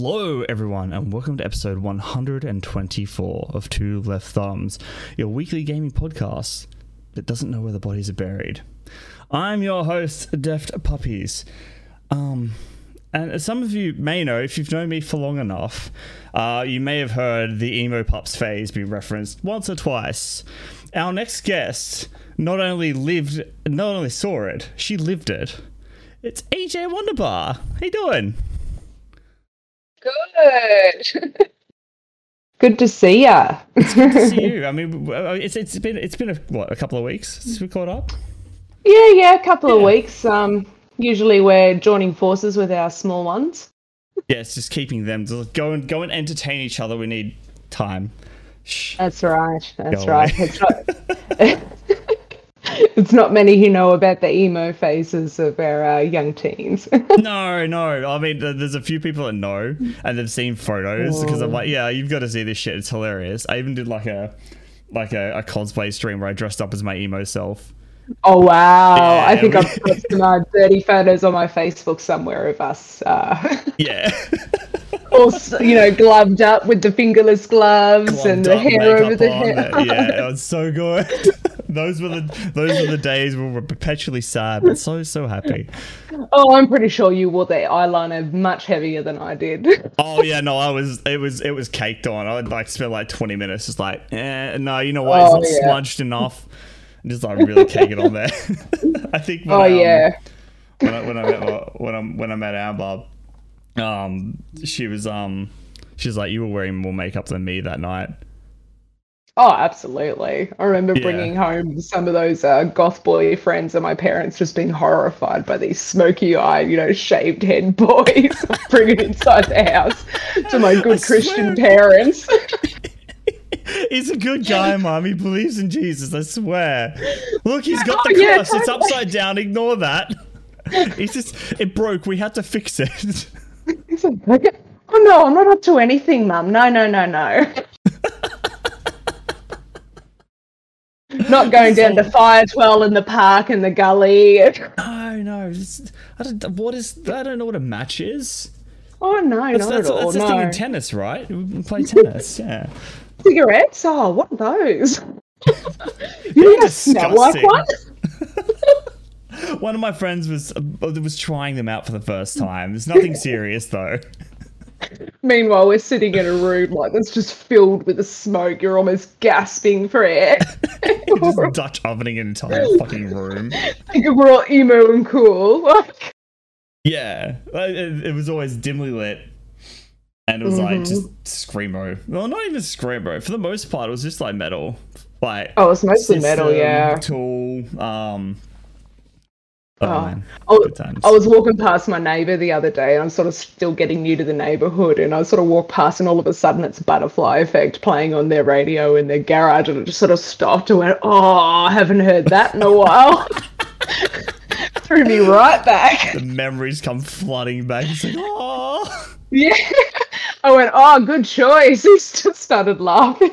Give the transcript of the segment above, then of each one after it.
Hello, everyone, and welcome to episode 124 of Two Left Thumbs, your weekly gaming podcast that doesn't know where the bodies are buried. I'm your host, Deft Puppies. Um, and as some of you may know, if you've known me for long enough, uh, you may have heard the emo pups phase be referenced once or twice. Our next guest not only lived, not only saw it, she lived it. It's AJ Wonderbar. How you doing? Good. Good to see ya. It's good to see you. I mean, uh, it's it's been it's been a, what a couple of weeks since we caught up. Yeah, yeah, a couple of weeks. Um, usually we're joining forces with our small ones. Yeah, it's just keeping them to go and go and entertain each other. We need time. Shh. That's right. That's Go right. It's not. many who know about the emo phases of our uh, young teens. No, no. I mean, there's a few people that know and they've seen photos because I'm like, yeah, you've got to see this shit. It's hilarious. I even did like a like a, a cosplay stream where I dressed up as my emo self. oh wow! Yeah, I think we- I've got some uh, dirty photos on my Facebook somewhere of us, uh, Yeah. all you know, gloved up with the fingerless gloves and the hair over the hair. uh, Yeah, it was so good. those were the those were the days we were perpetually sad, but so so happy. Oh, I'm pretty sure you wore the eyeliner much heavier than I did. Oh yeah, no, I was it was it was caked on. I would like spend like twenty minutes just like, eh, no, you know what? It's Oh, not yeah. smudged enough. Just like really cake it on there. I think. When Oh um, yeah. When I, when I met when I when I met Amber, um, she was um, she was like, you were wearing more makeup than me that night. Oh, absolutely. I remember Yeah. bringing home some of those uh, goth boy friends and my parents just being horrified by these smoky eyed, you know, shaved head boys bringing inside the house to my good I Christian swear. parents. He's a good guy, mom. He believes in Jesus. I swear. Look, he's got the Oh, yeah, cross. It's upside down. Ignore that. He's just it broke. We had to fix it. He's like, oh no, I'm not up to anything, mum. No, no, no, no. not going down to fire twirl in the park in the gully. No, no. it's- I don't, what is? I don't know what a match is. Oh no, That's, not that's, at all. that's the thing in tennis, right? We play tennis. Yeah. Cigarettes? Oh, what are those? you need to smell like one? One of my friends was uh, was trying them out for the first time. There's nothing serious though. Meanwhile, we're sitting in a room like that's just filled with the smoke. You're almost gasping for air. Just Dutch ovening an entire fucking room. Think we're all emo and cool. Like, Yeah, it, it was always dimly lit, and it was like just screamo. Well, not even screamo. For the most part, it was just like metal, like oh, it's mostly metal, yeah. Tool. Um. Oh, Oh. man, I was, good times. I was walking past my neighbour the other day, and I'm sort of still getting new to the neighbourhood, and I sort of walked past, and all of a sudden it's Butterfly Effect playing on their radio in their garage, and it just sort of stopped and went, "Oh, I haven't heard that in a while." Threw me right back. the memories come flooding back. It's like, oh. Yeah. I went, oh, good choice. He just started laughing.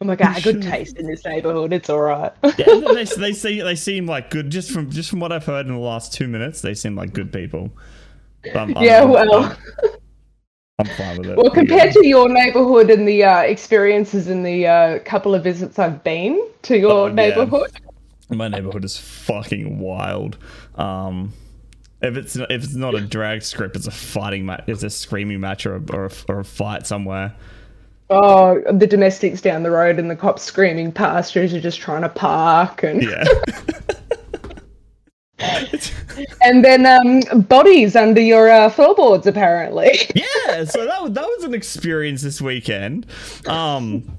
I'm like, ah, good taste in this neighborhood. It's all right. Yeah, they, they see they seem like good. Just from just from what I've heard in the last two minutes, they seem like good people. So I'm- I'm- yeah, I'm- well, I'm, I'm fine with it. well, compared good. to your neighborhood and the uh, experiences in the uh, couple of visits I've been to your Oh, yeah. neighborhood, my neighborhood is fucking wild. Um, if it's not, if it's not a drag script, it's a fighting match. It's a screaming match or a, or a, or a fight somewhere. Oh, the domestics down the road and the cops screaming past you as you're just trying to park, and Yeah. and then um, bodies under your uh, floorboards apparently. yeah, so that was, that was an experience this weekend. Um,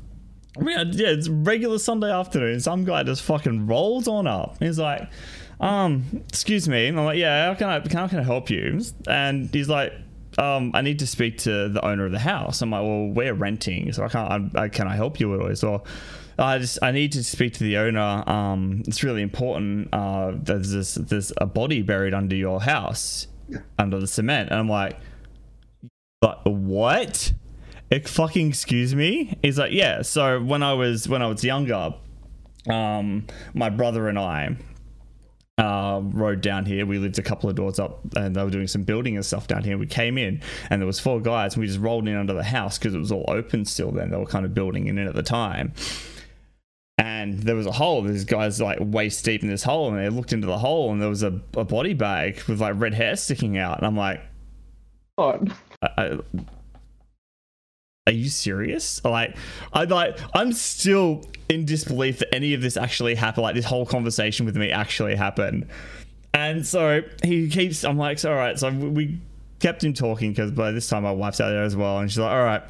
yeah, yeah, it's regular Sunday afternoon. Some guy just fucking rolls on up. He's like, um, excuse me. And I'm like, yeah, how can I, how can I help you? And he's like, um, I need to speak to the owner of the house. I'm like, well, we're renting, so I can't. I, I, can I help you at all? So I just I need to speak to the owner. Um, it's really important. Uh, there's this there's a body buried under your house, under the cement. And I'm like, but what? It fucking excuse me? He's like, yeah. So when I was when I was younger, um, my brother and I, uh, road down here. We lived a couple of doors up, and they were doing some building and stuff down here. We came in, and there was four guys, and we just rolled in under the house because it was all open still. Then they were kind of building in it at the time, and there was a hole. These guys like waist deep in this hole, and they looked into the hole, and there was a, a body bag with like red hair sticking out, and I'm like, I, are you serious? Like, I like, I'm still in disbelief that any of this actually happened. Like, this whole conversation with me actually happened. And so he keeps. I'm like, so, all right. So we kept him talking because by this time my wife's out there as well, and she's like, all right.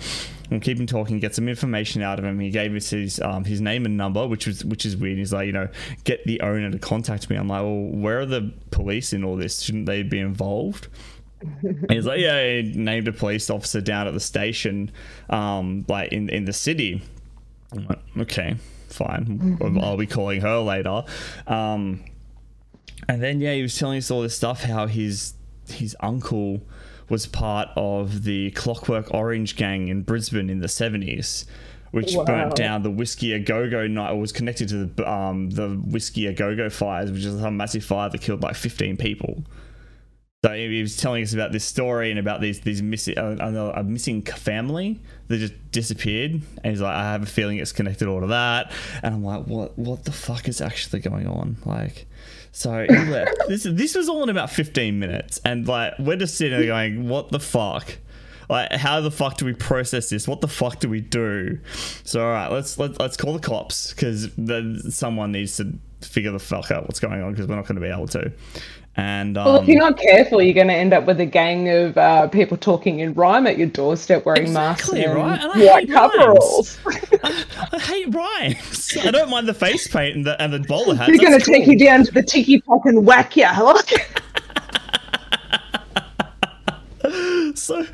We'll keep him talking, get some information out of him. He gave us his um, his name and number, which was which is weird. He's like, you know, get the owner to contact me. I'm like, well, where are the police in all this? Shouldn't they be involved? he's like, yeah, he named a police officer down at the station, um, like in in the city. I'm like, okay, fine. I'll be calling her later. Um, and then yeah, he was telling us all this stuff. How his his uncle was part of the Clockwork Orange gang in Brisbane in the seventies. Which Wow. burnt down the Whiskey Au Go Go night, or was connected to the um, the Whiskey Au Go Go fires, which is a massive fire that killed like 15 people. So he was telling us about this story and about these these missing uh, a, a missing family that just disappeared, and he's like, I have a feeling it's connected all to that, and I'm like, what what the fuck is actually going on? Like, so he left. this this was all in about 15 minutes, and like we're just sitting there going, what the fuck? Like, how the fuck do we process this? What the fuck do we do? So, all right, let's let, let's call the cops because someone needs to figure the fuck out what's going on because we're not going to be able to. And um, Well, if you're not careful, you're going to end up with a gang of uh, people talking in rhyme at your doorstep wearing Exactly, masks and right? And I white coveralls. I hate rhymes. I don't mind the face paint and the and the bowler hat. We're going to take you down to the tiki pop and whack you. So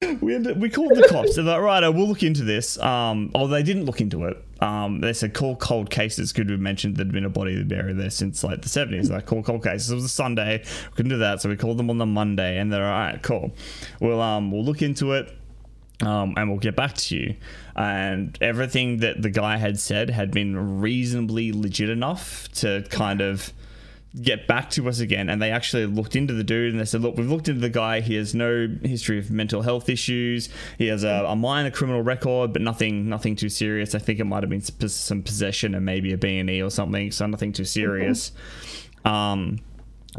we ended, we called the cops. They're like, right, we'll look into this. Um, oh, they didn't look into it. Um, they said call cold cases. Could have mentioned there'd been a body buried there since like the seventies. Like call cold cases. It was a Sunday. We couldn't do that, so we called them on the Monday, and they're all right, cool. We'll um we'll look into it. Um, and we'll get back to you. And everything that the guy had said had been reasonably legit enough to kind of get back to us again and they actually looked into the dude and they said look we've looked into the guy. He has no history of mental health issues. He has a, a minor criminal record but nothing nothing too serious. I think it might have been some possession and maybe a b&e or something so nothing too serious. Um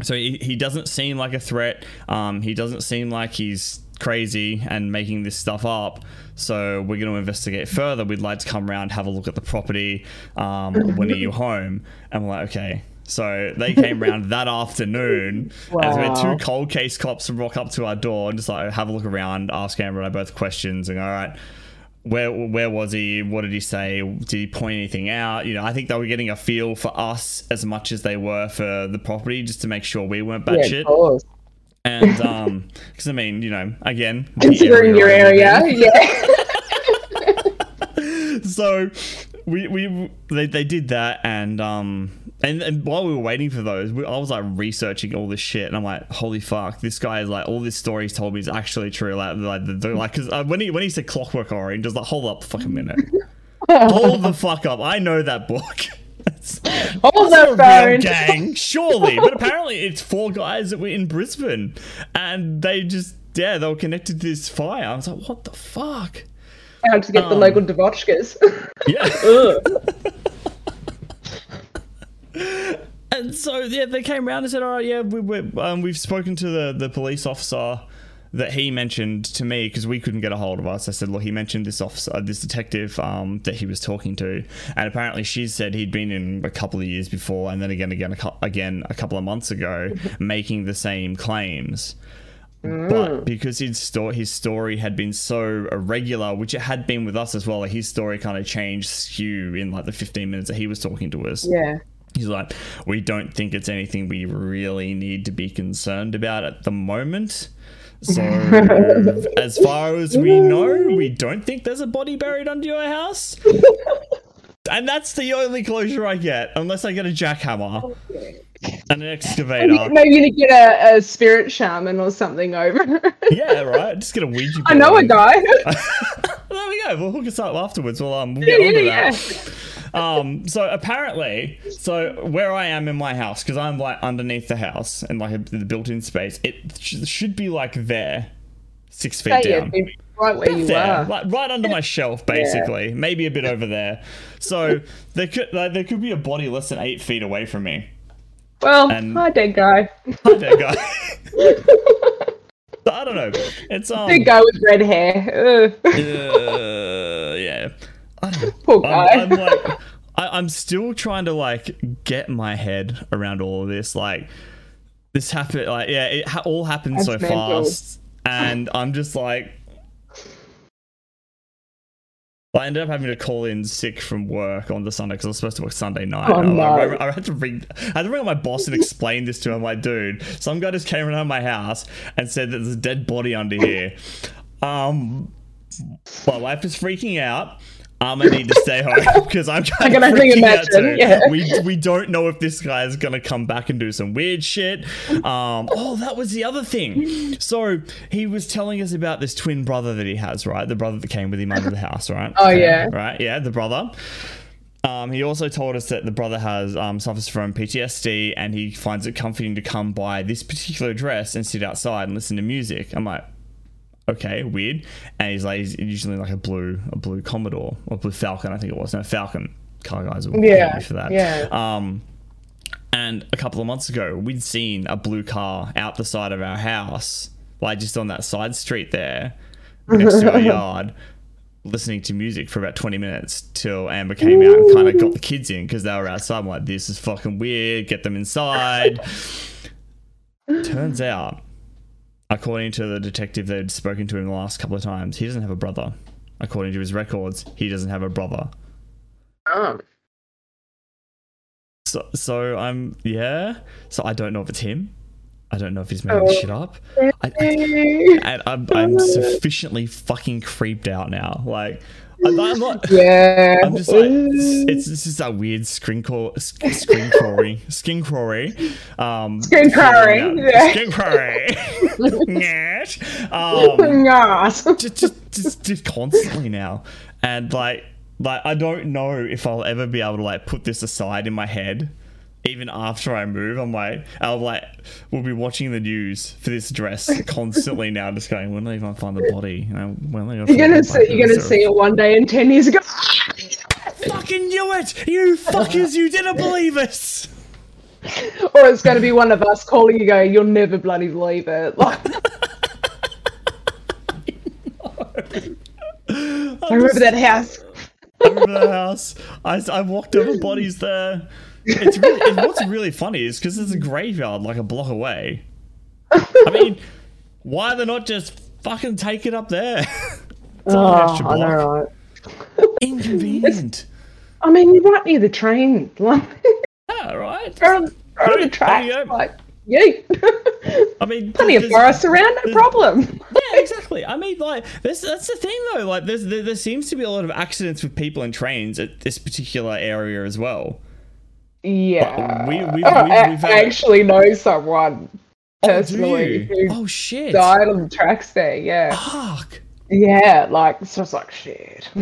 so he, he doesn't seem like a threat. Um he doesn't seem like he's crazy and making this stuff up. So we're going to investigate further. We'd like to come around have a look at the property um when are you home? And we're like okay so they came around that afternoon as we had two cold case cops rock up to our door and just like have a look around ask Amber and I both questions and go, all right where where was he? What did he say? Did he point anything out? You know, I think they were getting a feel for us as much as they were for the property, just to make sure we weren't bad yeah, shit. And um, because I mean, you know, again, Considering your area, yeah. so we we they, they did that and um and, and while we were waiting for those we, i was like researching all this shit and i'm like holy fuck this guy is like all this story he's told me is actually true like like the, the, like because uh, when he when he said clockwork orange I was like hold up fuck a fucking minute. Hold the fuck up. I know that book. That's- Hold that's that real gang surely. But apparently it's four guys that were in brisbane and they just yeah they were connected to this fire. I was like what the fuck How to get the Um, local devotchkas. yeah And so yeah, they came around and said, "All right, yeah, we, we, um, we've spoken to the the police officer that he mentioned to me because we couldn't get a hold of us." I said, "Look, he mentioned this officer, uh, this detective um, that he was talking to, and apparently she said he'd been in a couple of years before, and then again, again, a again a couple of months ago, making the same claims." But mm. because his story, his story had been so irregular, which it had been with us as well, like his story kind of changed skew in like the 15 minutes that he was talking to us. yeah. He's like, we don't think it's anything we really need to be concerned about at the moment. So, as far as we know, we don't think there's a body buried under your house. And that's the only closure I get, unless I get a jackhammer and an excavator. Maybe you need to get a, a spirit shaman or something over. Yeah, right. Just get a Ouija board. I know a guy. there we go. We'll hook us up afterwards. We'll um, we'll yeah, get onto yeah, that. Um, so apparently, so where I am in my house, because I'm like underneath the house and like the built-in space, it sh- should be like there, six feet So, down. right where you there, are. like right under my shelf, basically, maybe a bit over there. So there could like, there could be a body less than eight feet away from me. Well, and- hi, dead guy. Hi dead guy. So, I don't know. It's um. Dead guy with red hair. Ugh. uh, yeah. I don't know. Poor guy. I'm, I'm like, I, I'm still trying to like get my head around all of this. Like, this happened. Like, yeah, it ha- all happened That's so mental. fast, and I'm just like. I ended up having to call in sick from work on the Sunday because I was supposed to work Sunday night. Oh, no. I, I had to ring. I had to ring up my boss and explain this to him. Like, dude, some guy just came around my house and said that there's a dead body under here. Um, my wife is freaking out. Um, I need to stay home because I'm kind of only freaking out too. yeah. We we don't know if this guy is gonna come back and do some weird shit. Um, oh, that was the other thing. So he was telling us about this twin brother that he has, right? The brother that came with him under the house, right? Oh, yeah. right. Yeah, the brother. Um, he also told us that the brother has um, suffers from PTSD and he finds it comforting to come by this particular address and sit outside and listen to music. I'm like, okay, weird. And he's like, he's usually like a blue, a blue Commodore or blue Falcon, I think it was. No, Falcon. Car guys will Yeah, for that. yeah. Um, and a couple of months ago, we'd seen a blue car out the side of our house, like just on that side street there, next to our yard, listening to music for about 20 minutes till Amber came out and kind of got the kids in because they were outside. I'm like, this is fucking weird. Get them inside. Turns out, according to the detective that had spoken to him the last couple of times, he doesn't have a brother. According to his records, he doesn't have a brother. Oh. So, so I'm yeah. So I don't know if it's him. I don't know if he's making Oh. shit up. I, I- and I'm, I'm sufficiently fucking creeped out now. Like, I'm, I'm not. Yeah. I'm just like, it's, it's just that weird screen sc- screen crawling, skin crawling, um, Skin crawling, yeah. skin crawling, yes, um, Yes. just, just, just, just constantly now, and like, like I don't know if I'll ever be able to like put this aside in my head. Even after I move, I'm like, I'll like, we'll be watching the news for this dress constantly now, just going, when are they gonna find the body? You know, when are they You're gonna see. You're gonna see it one day in ten years ago. Fucking knew it! You fuckers, you didn't believe us! or it's going to be one of us calling you, going, "You'll never bloody believe it." Like, I remember that house. I remember the house. I, I walked over bodies there. It's really, and what's really funny is because there's a graveyard like a block away. I mean, why are they're not just fucking take it up there? It's not an Oh, extra I know, block. right? Inconvenient. I mean, you're right near the train. Like, Yeah, right. they're on, on the track. you. Like, yay. I mean, Plenty of forests around, no problem. Yeah, exactly. I mean, like, this, that's the thing, though. Like, there, there seems to be a lot of accidents with people and trains at this particular area as well. Yeah. we- we've- Oh, we've- I we've had- I actually know someone Oh, personally you? who Oh, shit. died on the tracks there. Yeah. Fuck. Yeah, like it's just like shit.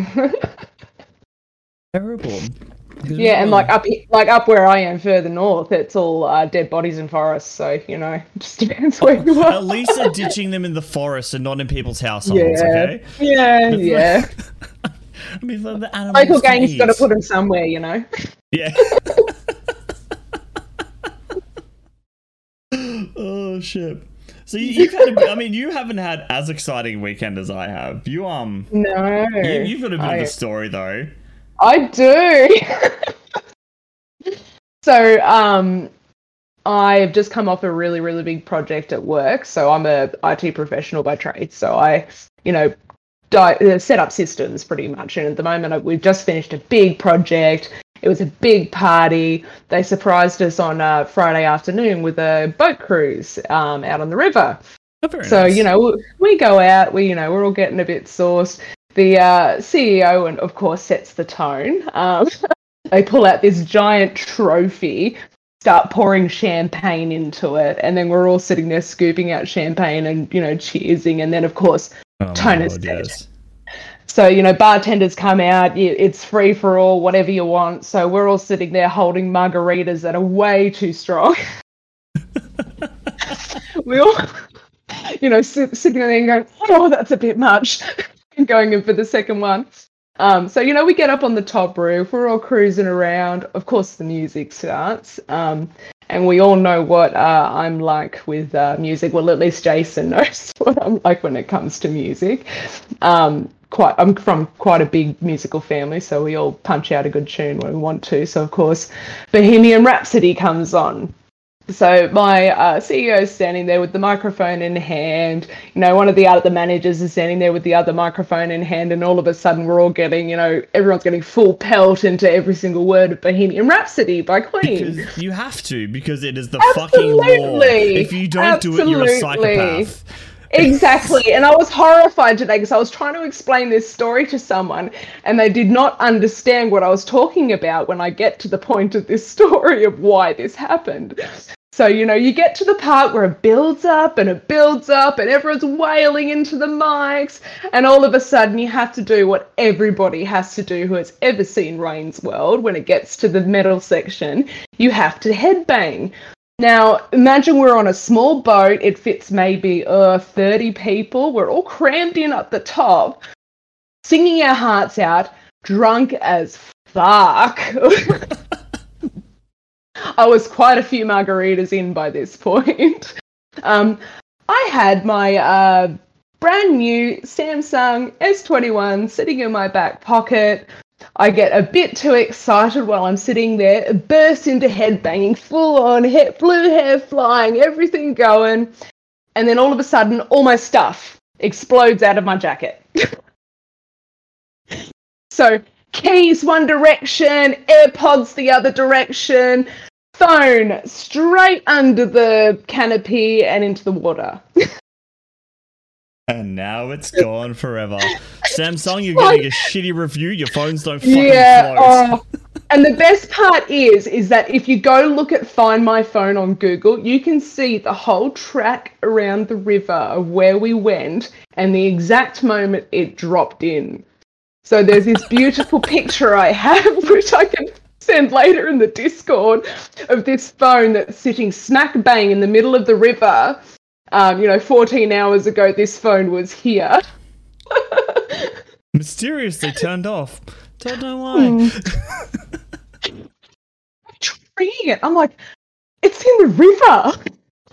Terrible. yeah, and like up like up where I am further north, it's all uh, dead bodies in forests. So you know, just depends where you are. At least they're ditching them in the forest and not in people's households, yeah, okay? yeah, yeah. I mean, the, the animals. Local can game's got to put them somewhere, you know. Yeah. oh shit. So you, you've had a, I mean, you haven't had as exciting a weekend as I have. You um, No, you, you've got a bit I, of a story though. I do. so, um, I've just come off a really, really big project at work. So I'm a IT professional by trade. So I, you know, di- uh, set up systems pretty much. And at the moment, I- we've just finished a big project. It was a big party. They surprised us on a Friday afternoon with a boat cruise um, out on the river. Oh, So nice. you know, we go out. We you know we're all getting a bit sauced. The uh, CEO and of course sets the tone. Um, they pull out this giant trophy, start pouring champagne into it, and then we're all sitting there scooping out champagne and you know cheersing. And then of course oh, my tone is God, dead. yes. So, you know, bartenders come out, it's free for all, whatever you want. So we're all sitting there holding margaritas that are way too strong. we all, you know, sit, sitting there and going, oh, that's a bit much, and going in for the second one. Um, so, you know, we get up on the top roof, we're all cruising around. Of course, the music starts. Um, and we all know what uh, I'm like with uh, music. Well, at least Jason knows what I'm like when it comes to music. Um, quite, I'm from quite a big musical family, so we all punch out a good tune when we want to. So, of course, Bohemian Rhapsody comes on. So my uh, CEO is standing there with the microphone in hand. You know, one of the other managers is standing there with the other microphone in hand, and all of a sudden, we're all getting, you know, everyone's getting full pelt into every single word of Bohemian Rhapsody by Queen. Because you have to, because it is the fucking law. If you don't do it, you're a psychopath. Exactly. And I was horrified today because I was trying to explain this story to someone and they did not understand what I was talking about when I get to the point of this story of why this happened. So, you know, you get to the part where it builds up and it builds up and everyone's wailing into the mics, and all of a sudden you have to do what everybody has to do who has ever seen Wayne's World when it gets to the metal section. You have to headbang. Now, imagine we're on a small boat. It fits maybe uh, 30 people. We're all crammed in at the top, singing our hearts out, drunk as fuck. I was quite a few margaritas in by this point. Um, I had my uh, brand new Samsung S21 sitting in my back pocket. I get a bit too excited while I'm sitting there, burst into headbanging, full on he- blue hair flying, everything going, and then all of a sudden, all my stuff explodes out of my jacket. so, keys one direction, AirPods the other direction, phone straight under the canopy and into the water. And now it's gone forever. Samsung, you're getting a shitty review. Your phones don't fucking yeah. float. Oh. And the best part is, is that if you go look at Find My Phone on Google, you can see the whole track around the river of where we went and the exact moment it dropped in. So there's this beautiful picture I have, which I can send later in the Discord, of this phone that's sitting smack bang in the middle of the river. Um, you know, 14 hours ago, this phone was here. Mysteriously turned off. Don't know why. Reading it, I'm like, it's in the river.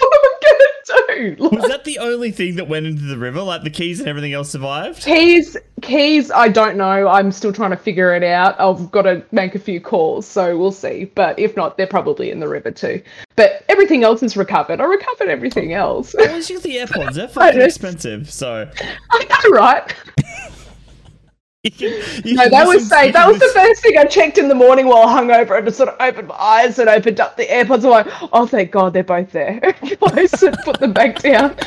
Oh what am I gonna do? Was that the only thing that went into the river? Like the keys and everything else survived? Keys, keys. I don't know. I'm still trying to figure it out. I've got to make a few calls, so we'll see. But if not, they're probably in the river too. But everything else is recovered. I recovered everything else. Well, you got the AirPods. They're fucking expensive. So I know, right? you can. You No, that was safe. That was the first thing I checked in the morning while hungover. I just sort of opened my eyes and opened up the AirPods. I'm like, oh, thank God they're both there. Close and put them back down.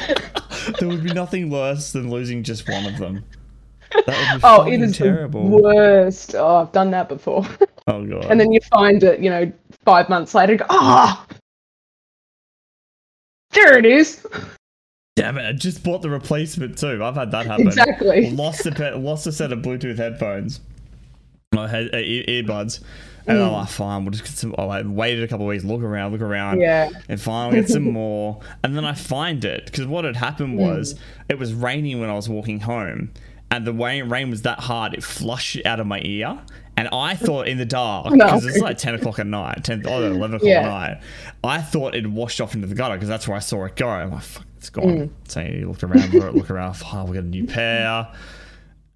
There would be nothing worse than losing just one of them. That would be Oh, it is terrible. the worst. Oh, I've done that before. Oh god. and then you find it, you know, five months later, and go, ah, there it is. Damn it! I just bought the replacement too. I've had that happen. Exactly. Lost a pe- lost a set of Bluetooth headphones. I had uh, ear- earbuds, and I'm like, fine. We'll just get some. I like, waited a couple of weeks, look around, look around, Yeah. and finally get some more. And then I find it because what had happened was it was raining when I was walking home, and the rain rain was that hard it flushed out of my ear. And I thought in the dark No. because it's like ten o'clock at night, 10, oh, 11 o'clock Yeah. at night. I thought it washed off into the gutter because that's where I saw it go. I'm like, fuck, it's gone. Mm. So you looked around, look around. Oh, we got a new pair.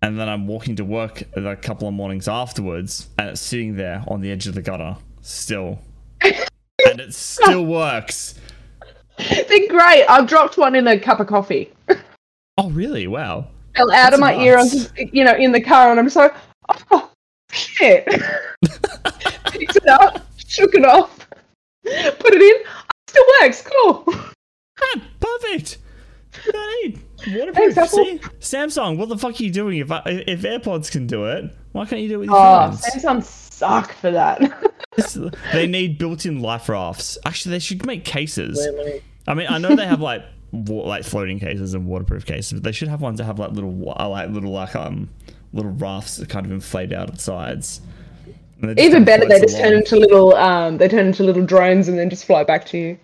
And then I'm walking to work a couple of mornings afterwards, and it's sitting there on the edge of the gutter still, and it still works. They're great. I've dropped one in a cup of coffee. Oh, really? Wow. Fell out of That's my ear, I was nuts. just, you know, in the car, and I'm just like, oh, shit. Picked it up, shook it off, put it in. It still works. Cool. Ah, perfect. No need. Waterproof. Thanks, See, Samsung. What the fuck are you doing? If I, if AirPods can do it, why can't you do it with your Oh, phones? Samsung suck for that. They need built-in life rafts. Actually, they should make cases. I mean, I know they have like like floating cases and waterproof cases, but they should have ones that have like little uh, like little like um little rafts that kind of inflate out of the sides. And they just Even better, they just turn into little um they turn into little drones and then just fly back to you.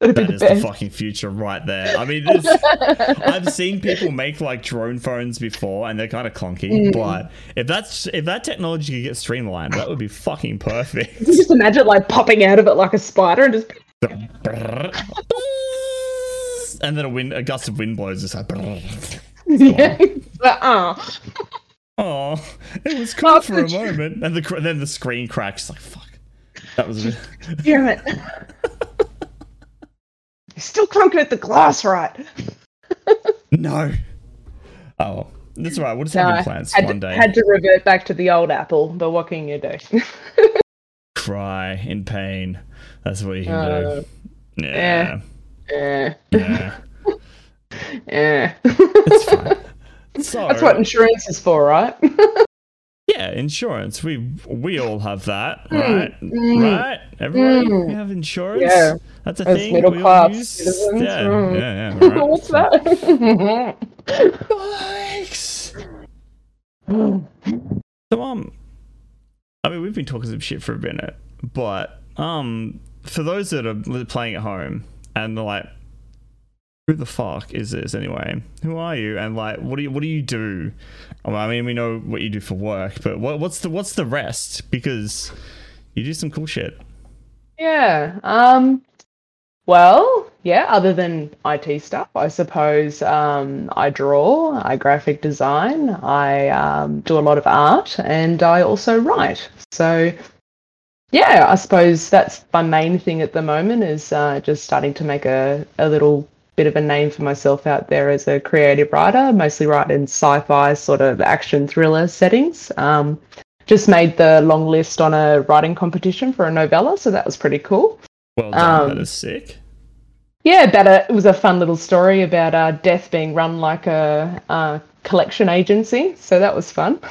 That'd That the is the fucking future right there. I mean, I've seen people make like drone phones before, and they're kind of clunky. Mm. But if that's if that technology could get streamlined, that would be fucking perfect. You just imagine like popping out of it like a spider and just and then a wind, a gust of wind blows. It's like, yeah. Uh, oh, it was cool Oh, for a moment, and the then the screen cracks. Like, fuck, that was. Damn it. Still clunking at the glass, right? no. Oh, that's all right. We'll just No, have I plans had, one to, day. had to revert back to the old apple, but what can you do? Cry in pain. That's what you can Uh, do. Yeah. eh, Yeah. eh. It's fine. So That's what insurance is for, right? Yeah, insurance. We we all have that, Hmm. right? mm. Right? Everybody Mm. we have insurance. Yeah. That's a As thing. middle we all class use. citizens, Yeah, mm. yeah, yeah. Right. What's that? Thanks. So um, I mean, we've been talking some shit for a minute, but um, for those that are playing at home and they're like, who the fuck is this anyway? Who are you? And like, what do you what do you do? I mean, we know what you do for work, but what what's the what's the rest? Because you do some cool shit. Yeah. Um. Well, yeah. Other than IT stuff, I suppose um, I draw, I graphic design, I um, do a lot of art, and I also write. So, yeah, I suppose that's my main thing at the moment is uh, just starting to make a, a little bit of a name for myself out there as a creative writer. Mostly write in sci-fi sort of action thriller settings. Um, just made the long list on a writing competition for a novella, so that was pretty cool. Well done. that Um, is sick. Yeah, about a, it was a fun little story about uh, death being run like a, uh collection agency, so that was fun.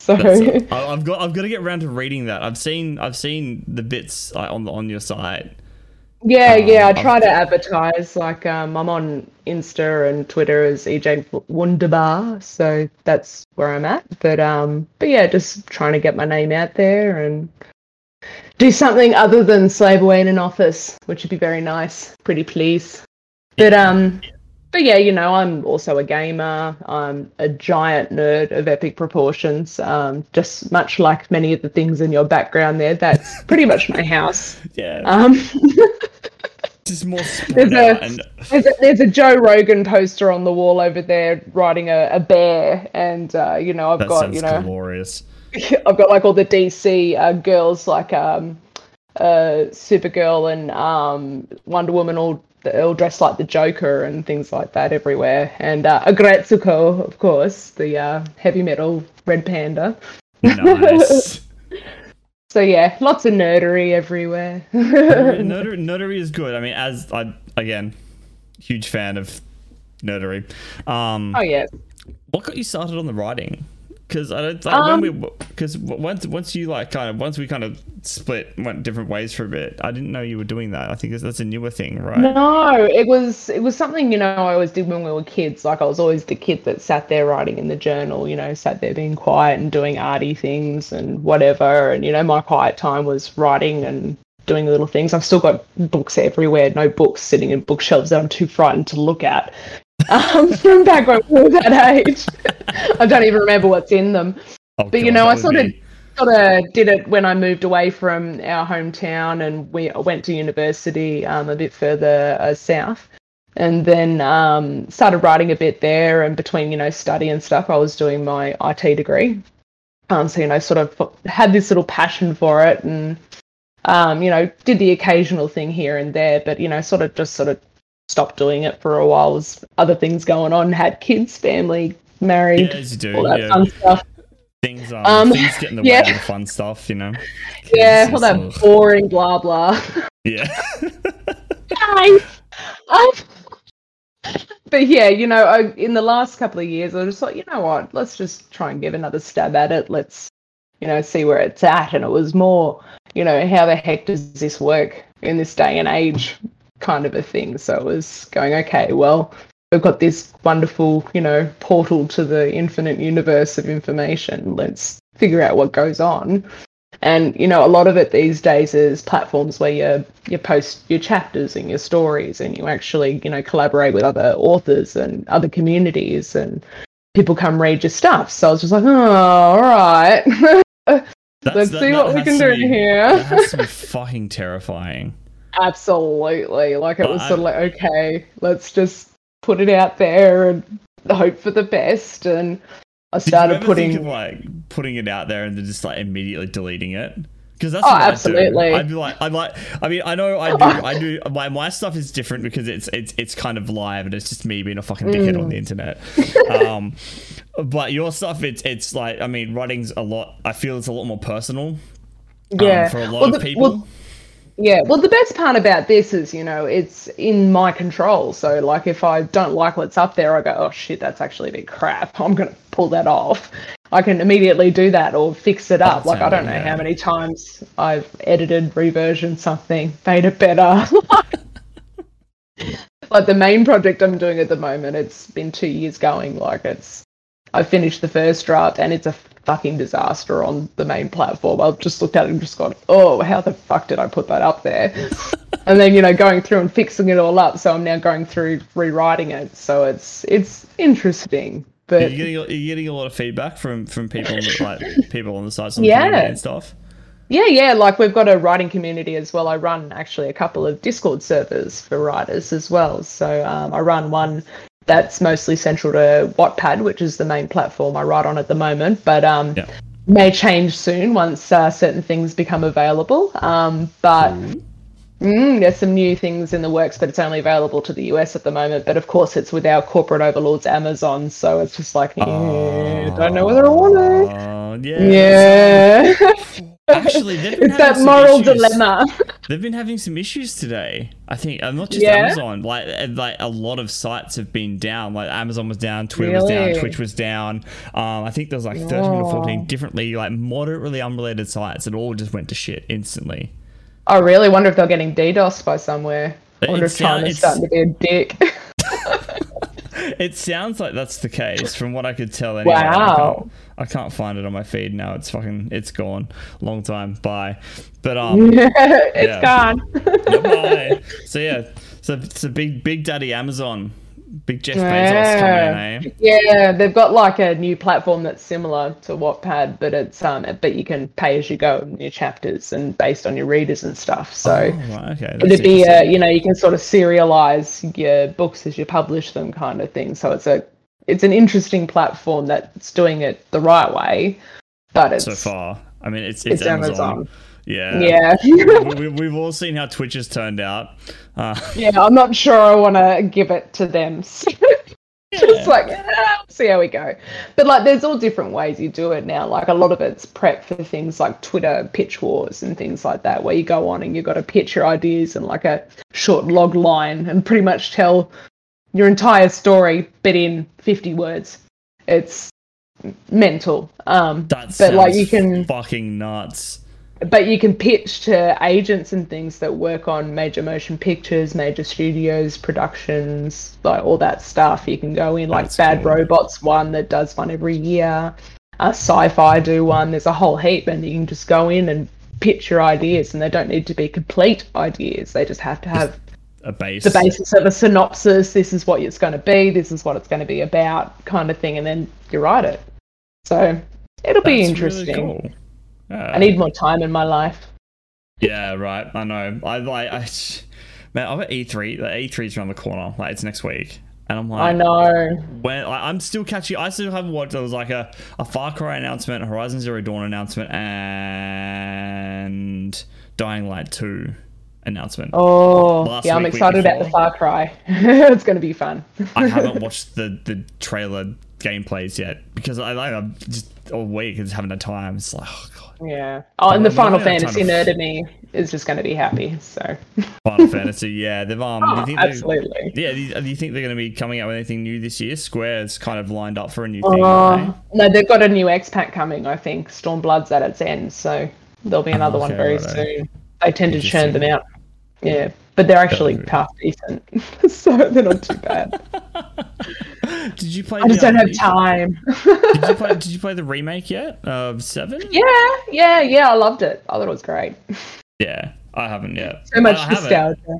So That's it. I, I've got I've got to get around to reading that. I've seen I've seen the bits on the on your site. Yeah, yeah, I Um, try to advertise like um, I'm on Insta and Twitter as EJ Wunderbar, so that's where I'm at. But um, but yeah, just trying to get my name out there and do something other than slave away in an office, which would be very nice. Pretty please. But um, but yeah, you know, I'm also a gamer. I'm a giant nerd of epic proportions. Um, just much like many of the things in your background there. That's pretty much my house. Yeah, Um, more there's a- there's a, there's a Joe Rogan poster on the wall over there riding a, a bear, and uh, you know, I've that got you know, glorious. I've got like all the DC uh, girls like um, uh, Supergirl and um, Wonder Woman all all dressed like the Joker and things like that everywhere. And uh, Agretsuko, of course, the uh, heavy metal red panda. Nice. So yeah, lots of nerdery everywhere. nerdery, nerdery is good. I mean, as I again, huge fan of nerdery. Um, oh yeah. what got you started on the writing? Because I don't like Um, when we because once once you like kind of once we kind of split went different ways for a bit. I didn't know you were doing that. I think that's, that's a newer thing, right? No, it was it was something you know I always did when we were kids. Like I was always the kid that sat there writing in the journal, you know, sat there being quiet and doing arty things and whatever. And you know, my quiet time was writing and doing little things. I've still got books everywhere, no books sitting in bookshelves that I'm too frightened to look at. Um, from back when we were that age, I don't even remember what's in them. Oh, But you know, I sort of be- sort of did it when I moved away from our hometown and we went to university um, a bit further uh, south. And then um, started writing a bit there. And between, you know, study and stuff, I was doing my IT degree. Um, so, you know, sort of had this little passion for it and, um, you know, did the occasional thing here and there, but, you know, sort of just sort of stopped doing it for a while. Was other things going on, had kids, family, married, yeah, as you do. all that yeah. fun stuff. Things um, Um, things get in the yeah. way of the fun stuff, you know. Yeah, all that boring blah blah. Yeah. Guys, um, but yeah, you know, I, in the last couple of years, I was just like, you know what, let's just try and give another stab at it. Let's, you know, see where it's at. And it was more, you know, how the heck does this work in this day and age, kind of a thing. So it was going, okay, well, we've got this wonderful, you know, portal to the infinite universe of information. Let's figure out what goes on. And you know, a lot of it these days is platforms where you you post your chapters and your stories, and you actually you know collaborate with other authors and other communities, and people come read your stuff. So I was just like, oh, all right, let's that- see what we can do here. That has to be fucking terrifying. Absolutely, like it But was sort of like, okay, let's just put it out there and hope for the best. And I started putting. of like putting it out there and then just like immediately deleting it? Because that's Oh, what I'd do. absolutely. I'd be like, I'd like. I mean, I know I do. I do. My my stuff is different because it's it's it's kind of live and it's just me being a fucking dickhead Mm. on the internet. um, but your stuff, it's it's like I mean, writing's a lot. I feel it's a lot more personal. um, yeah, for a lot Well, of the- people. well, Yeah, well, the best part about this is, you know, it's in my control. So, like, if I don't like what's up there, I go, oh shit, that's actually a bit crap. I'm going to pull that off. I can immediately do that or fix it up. That's like, I don't know how many times I've edited, reversioned something, made it better. like, the main project I'm doing at the moment, it's been two years going. Like, it's, I finished the first draft and it's a fucking disaster on the main platform. I've just looked at it and just gone, oh, how the fuck did I put that up there? and then, you know, going through and fixing it all up. So I'm now going through rewriting it. So it's it's interesting. Are But you getting are you getting a lot of feedback from from people like people on the sites on the Yeah. and stuff? yeah, yeah, like we've got a writing community as well. I run actually a couple of Discord servers for writers as well. So um, I run one that's mostly central to Wattpad, which is the main platform I write on at the moment. But um, Yeah. may change soon once uh, certain things become available. Um, but mm, there's some new things in the works, but it's only available to the US at the moment. But of course, it's with our corporate overlords, Amazon. So it's just like, eh, don't know whether I want. Oh, yeah. Actually, they've been it's that moral issues. dilemma. They've been having some issues today. I think, uh, not just Yeah? Amazon. Like, uh, like a lot of sites have been down. Like Amazon was down, Twitter was down, Twitch was down. Um, I think there was like thirteen or fourteen differently, like moderately unrelated sites that all just went to shit instantly. I really wonder if they're getting DDoS by somewhere. I wonder It if China's it's- starting to be a dick. It sounds like that's the case from what I could tell. Anyway. I Wow. can't, I can't find it on my feed now. It's fucking, it's gone. Long time. Bye. But um, it's Yeah. gone. Bye. So yeah, so it's a big big daddy Amazon, big Jeff Bezos coming in, eh? Yeah, they've got like a new platform that's similar to Wattpad, but it's um, but you can pay as you go in your chapters and based on your readers and stuff. So Oh, right, okay. it'd be uh, interesting. you know you can sort of serialize your books as you publish them, kind of thing. So it's a it's an interesting platform that's doing it the right way, but it's so far. I mean, it's it's, it's Amazon. Amazon. Yeah. Yeah. we, we, we've all seen how Twitch has turned out. Uh, yeah, I'm not sure I want to give it to them. Just like, ah, see how we go. But like, there's all different ways you do it now. Like, a lot of it's prep for things like Twitter pitch wars and things like that, where you go on and you've got to pitch your ideas and like a short log line and pretty much tell your entire story, but in 50 words. It's mental. Um, that but like, you can fucking nuts. But you can pitch to agents and things that work on major motion pictures, major studios, productions, like all that stuff. You can go in like That's Bad cool. Robots one that does one every year. Uh, sci-fi do one. There's a whole heap, and you can just go in and pitch your ideas, and they don't need to be complete ideas. They just have to have A base. the basis of a synopsis. This is what it's going to be. This is what it's going to be about, kind of thing, and then you write it. So it'll be interesting. Really cool. Yeah. I need more time in my life. Yeah, right. I know. I like. I, man, I've got E3. The E3's around the corner. Like it's next week, and I'm like, I know. when like, I'm still catching. I still haven't watched. There was like a, a Far Cry announcement, a Horizon Zero Dawn announcement, and Dying Light Two announcement. Oh, Last yeah, I'm week, excited about the. Far Cry. it's going to be fun. I haven't watched the the trailer gameplays yet because I like I'm just all week and just haven't time. It's like oh god, yeah. Oh, and the Well, Final we don't have Fantasy nerd in me is just going to be happy. So, Final Fantasy. Yeah, they've um. you Oh, absolutely. Yeah, do you, do you think they're going to be coming out with anything new this year? Square's kind of lined up for a new thing. Uh, no, they've got a new X pack coming. I think Stormblood's at its end, so there'll be another one okay, very righto. soon. They tend to churn them out. Yeah, but they're actually Totally. half decent, so they're not too bad. Did you play? I just the, don't um, have time. Did you play? Did you play the remake yet of Seven? yeah, yeah, yeah. I loved it. I thought it was great. Yeah, I haven't yet. So much I have it. nostalgia.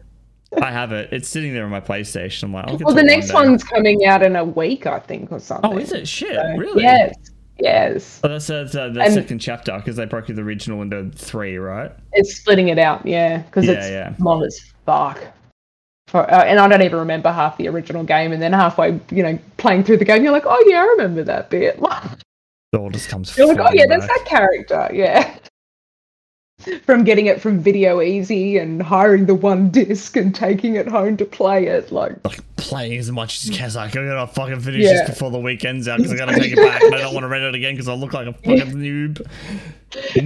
I have it. It's sitting there on my PlayStation. I'm like, I'll get Well, the it one next one's coming out in a week, I think, or something. Oh, is it? Shit, So, really? Yes, yes. Oh, that's uh, the, the And- second chapter because they broke the original into three, right? It's splitting it out, yeah, because Yeah, it's yeah. long as fuck. For, uh, and I don't even remember half the original game, and then halfway, you know, playing through the game, you're like, oh yeah, I remember that bit. It all just comes. You're like, oh yeah, that's that character, yeah. From getting it from Video Ezy and hiring the one disc and taking it home to play it, like Like playing as much as you can. It's like I gotta fucking finish Yeah. this before the weekend's out because I gotta take it back and I don't want to rent it again because I look like a fucking noob.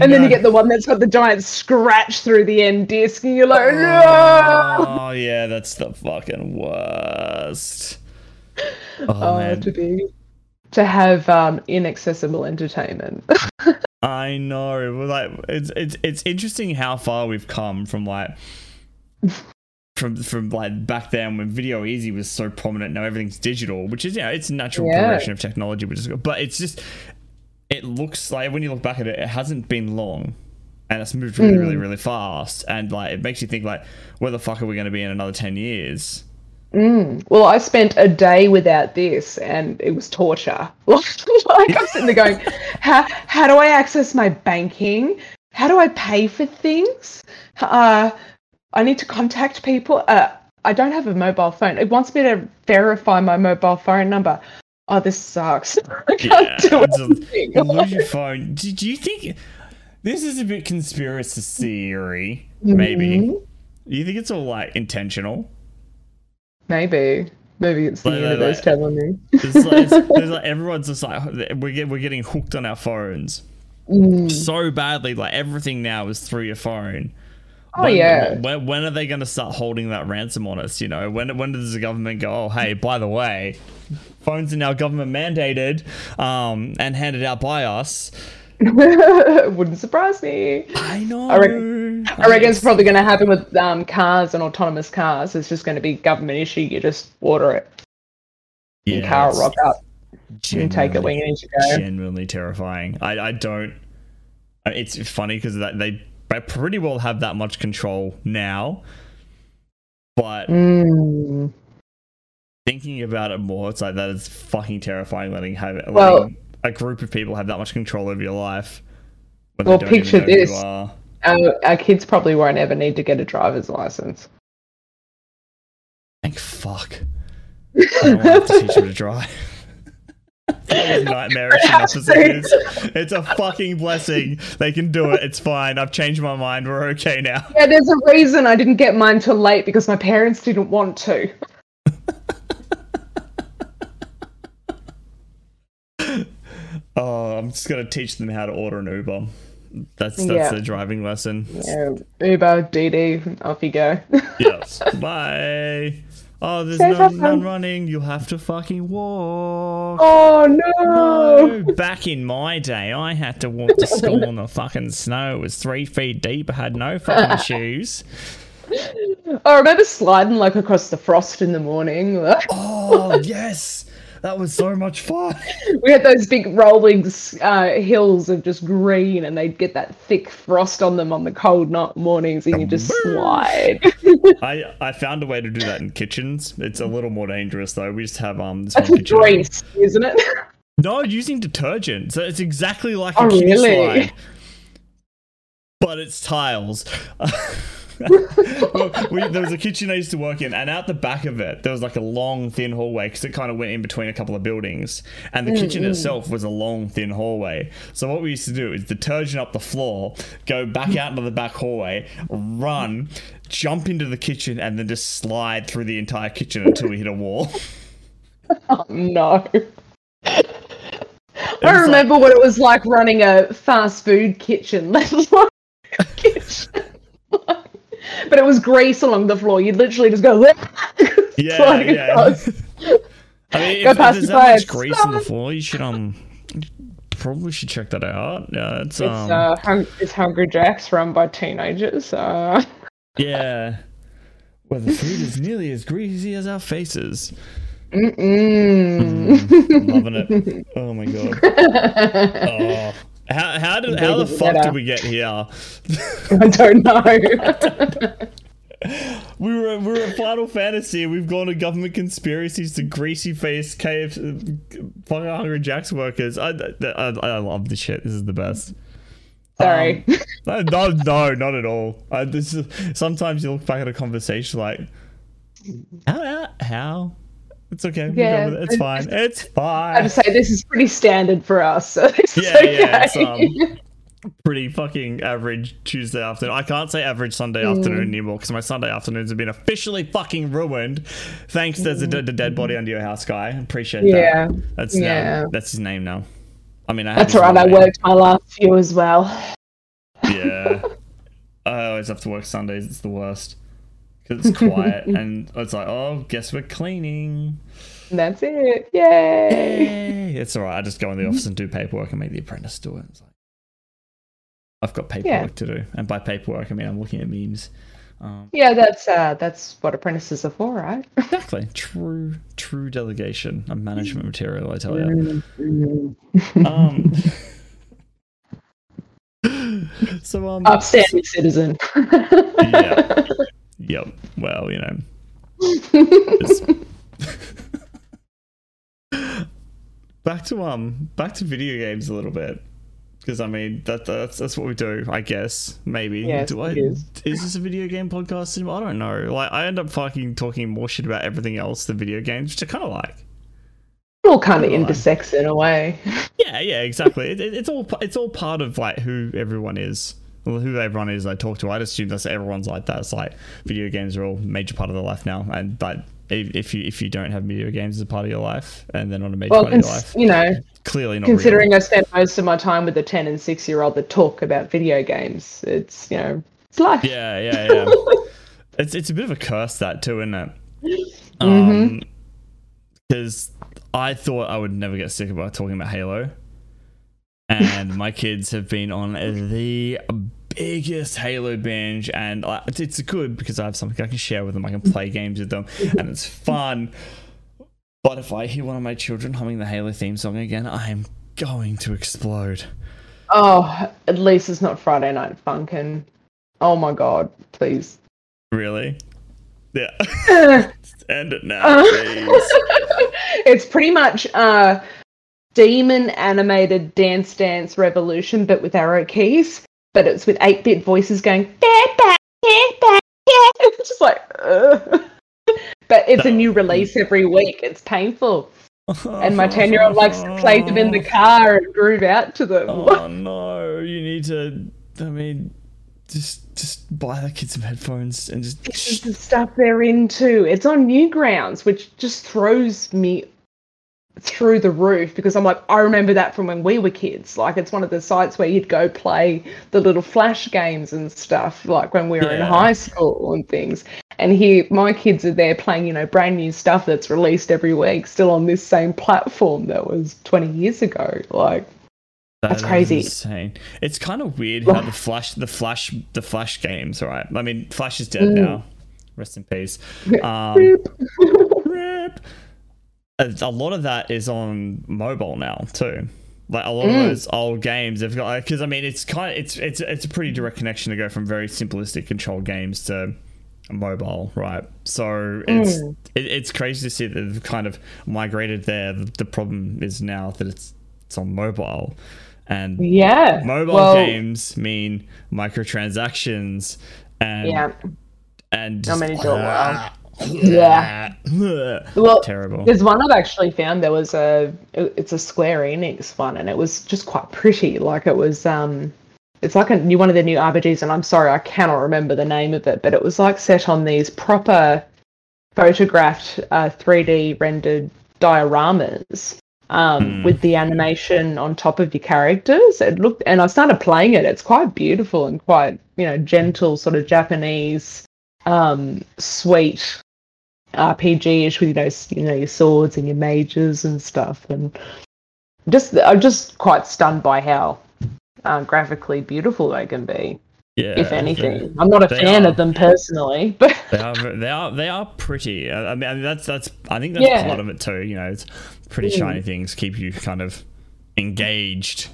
And then you get the one that's got the giant scratch through the end disc, and you're like, no! Oh yeah, that's the fucking worst. Oh, Oh, man, to be to have um, inaccessible entertainment. I know. Like it's it's it's interesting how far we've come from like from from like back then when Video Ezy was so prominent. Now everything's digital, which is yeah, it's a natural Yeah. progression of technology, which is good. But it's just it looks like when you look back at it, it hasn't been long. And it's moved really, really, hmm. really fast. And like it makes you think like, where the fuck are we gonna be in another ten years? Well, I spent a day without this, and it was torture. like I'm sitting there going, how how do I access my banking? How do I pay for things? Uh, I need to contact people. Uh, I don't have a mobile phone. It wants me to verify my mobile phone number. Oh, this sucks. I can't do a- anything. you lose your phone. Do, do you think this is a bit conspiracy theory? Maybe. Mhm. You think it's all like intentional? Maybe. Maybe it's the like, universe like- telling me. It's like, it's, there's like everyone's just like we're get, we're getting hooked on our phones Mm. so badly. Like everything now is through your phone. Oh when, yeah. When, when are they going to start holding that ransom on us? You know, when when does the government go? Oh, hey, by the way, phones are now government mandated um, and handed out by us. Wouldn't surprise me. I know. I reckon- I reckon it's probably going to happen with um, cars and autonomous cars. It's just going to be government issue. You just order it. Your car rock up and take it when you need to go. genuinely terrifying. I, I don't. It's funny because they they pretty well have that much control now, but Mm. thinking about it more, it's like that is fucking terrifying. Letting have letting Well- a group of people have that much control over your life. Well, they don't even picture this. Our, our kids probably won't ever need to get a driver's license. Thank fuck. I don't want to teach them to drive. That nightmarish enough as it is. It's a fucking blessing. They can do it. It's fine. I've changed my mind. We're okay now. Yeah, there's a reason I didn't get mine till late because my parents didn't want to. Oh, I'm just gonna teach them how to order an Uber. That's that's Yeah. the driving lesson. Yeah, Uber, DD, off you go. Yes. Bye. Oh, there's no none running. You'll have to fucking walk. oh no! No, back in my day, I had to walk to school in the fucking snow. It was three feet deep. I had no fucking shoes. I remember sliding like across the frost in the morning. Oh yes, that was so much fun. we had those big rolling uh, hills of just green, and they'd get that thick frost on them on the cold night mornings, and you just slide. I I found a way to do that in kitchens. It's a little more dangerous though. We just have um this That's one kitchen. grease, isn't it? No, using detergent. So it's exactly like a Oh, kiddie really? slide. But it's tiles. Well, we, there was a kitchen I used to work in, and out the back of it, there was like a long, thin hallway because it kind of went in between a couple of buildings. And the mm, kitchen mm. itself was a long, thin hallway. So what we used to do is detergent up the floor, go back out into the back hallway, run, jump into the kitchen, and then just slide through the entire kitchen until we hit a wall. Oh, no. I like- remember what it was like running a fast food kitchen, let alone kitchen. But it was grease along the floor. You'd literally just go Yeah, yeah. across. I mean, Go if, if past there's the that much grease on the floor, you should um probably should check that out. Yeah, it's, It's um uh, hung- it's Hungry Jack's run by teenagers. Uh, yeah. where the food is nearly as greasy as our faces. Mm-mm. I'm loving it. Oh my god. Oh. How, how did how the fuck did we get here? I don't know. We were we were at Final Fantasy. and We've gone to government conspiracies to greasy face KF fucking Hungry Jack's workers. I, I I love this shit. This is the best. Sorry. Um, no, no, no, not at all. I, this is, sometimes you look back at a conversation like, how, how, how? It's okay. Yeah. it. It's fine. It's fine. I fine. would say this is pretty standard for us. So this is Yeah, yeah, it's, um, Pretty fucking average Tuesday afternoon. I can't say average Sunday Mm. afternoon anymore because my Sunday afternoons have been officially fucking ruined. Thanks, there's a, d- a dead body under your house guy. Appreciate Mm. Yeah, that. That's yeah. now, that's his name now. I mean, I That's all right. I worked my last few as well. Yeah. I always have to work Sundays. It's the worst. Because it's quiet and it's like, oh, guess we're cleaning. And that's it. Yay. Yay. It's all right. I just go in the office and do paperwork and make the apprentice do it. It's like, I've got paperwork to do. And by paperwork, I mean I'm looking at memes. Um, Yeah, that's uh that's what apprentices are for, right? exactly. True, true delegation of management material, I tell you. Mm. Um, so, um, Upstanding citizen. yeah. Yep. Well, you know. back to um back to video games a little bit. Because I mean that that's that's what we do I guess. Maybe. Yes, do I is. is this a video game podcast I don't know. Like I end up fucking talking more shit about everything else than video games which I kind of like. It all kind of intersects in a way. yeah yeah exactly. It, it, it's all it's all part of like who everyone is well, who everyone is I talk to I'd assume that's everyone's like that it's like video games are all major part of their life now and like if if you if you don't have video games as a part of your life and they're not a major Well, part of your life you know, clearly not considering real. I spend most of my time with a 10 and 6 year old that talk about video games, it's, you know, it's life. Yeah, yeah, yeah. it's it's a bit of a curse that too, isn't it? Mm-hmm. Um, because I thought I would never get sick about talking about Halo, and my kids have been on the biggest Halo binge, and it's good because I have something I can share with them. I can play games with them, and it's fun. But if I hear one of my children humming the Halo theme song again, I am going to explode. Oh, at least it's not Friday Night Funkin'. Oh my god, please. Really? Yeah. Uh, End it now, please. it's pretty much uh demon animated dance dance revolution but with arrow keys but it's with 8-bit voices going "Get back, get back, get-" it's just like ugh. but it's a new release every week it's painful and my 10 year old likes to play them in the car and groove out to them Oh no! You need to. I mean, just just buy the kids some headphones and just. this is the stuff they're into. It's on Newgrounds, which just throws me through the roof because I'm like, I remember that from when we were kids. Like, it's one of the sites where you'd go play the little flash games and stuff, like when we were in high school and things. And here, my kids are there playing, you know, brand new stuff that's released every week, still on this same platform that was 20 years ago. Like, That's That crazy. Insane. It's kind of weird how the flash, the flash, the flash games. Right. I mean, Flash is dead Mm. now. Rest in peace. Um, Rip. rip. A, a lot of that is on mobile now too. Like a lot of Mm. those old games, they've got because I mean, it's kind of it's it's it's a pretty direct connection to go from very simplistic control games to mobile, right? So it's Mm. it, it's crazy to see that they've kind of migrated there. The, the problem is now that it's it's on mobile, and yeah. mobile well, games mean microtransactions and Yeah. and just, mean, do it well. Yeah, Well, terrible. There's one I've actually found. There was a, it's a Square Enix one, and it was just quite pretty. Like it was, um, it's like a new one of the new RPGs, and I'm sorry I cannot remember the name of it, but it was like set on these proper photographed, uh, 3D rendered dioramas. Um, Hmm. with the animation on top of your characters, it looked, and I started playing it. It's quite beautiful and quite, you know, gentle, sort of Japanese, um, sweet RPG-ish with you know you know your swords and your mages and stuff, and just I'm just quite stunned by how uh, graphically beautiful they can be. Yeah, if anything. I'm not a fan are. of them personally, but They are they are they are pretty. I I mean, I mean, that's that's I think that's Yeah. Mm. part of it too. You know, it's pretty shiny things keep you kind of engaged.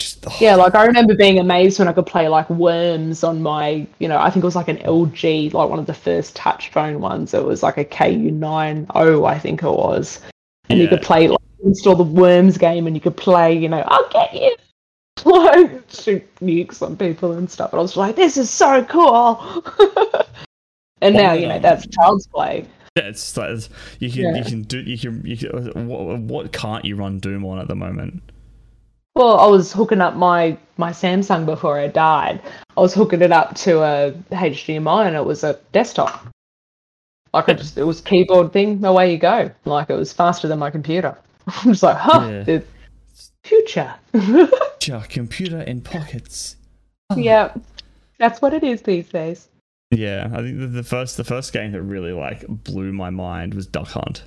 Is, oh, yeah, like I remember being amazed when I could play like Worms on my, you know, I think it was like an LG, like one of the first touch phone ones. It was like a KU90, I think it was. And you could play, like, install the Worms game and you could play, you know, I'll get you. Like, shoot nukes on people and stuff. And I was like, this is so cool. and now, you know, that's child's play. Yeah, it's like you can you can do you can you can what, what can't you run Doom on at the moment? Well, I was hooking up my my Samsung before I died. I was hooking it up to a HDMI and it was a desktop. Like I just it was keyboard thing, away you go. Like it was faster than my computer. I'm just like, huh, Yeah. the future. Ja, computer in pockets. yeah. That's what it is these days. Yeah, I think the, the first the first game that really like blew my mind was Duck Hunt.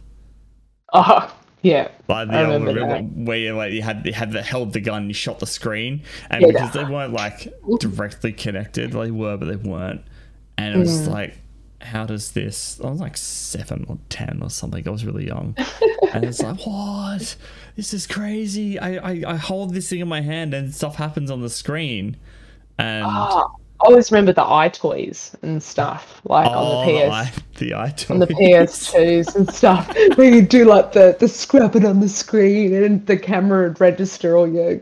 Oh, yeah. Like the I old remember where, you like you had you had the held the gun, you shot the screen, and Yeah. because they weren't like directly connected, they were but they weren't, and it was Mm. like, how does this? I was like seven or ten or something. I was really young, and it's like, what? This is crazy. I, I I hold this thing in my hand and stuff happens on the screen, and Oh, always remember the EyeToys and stuff, like oh, on the PS. I, the item. on the PS2s and stuff, where you do like the the scrubbing on the screen and the camera would register all your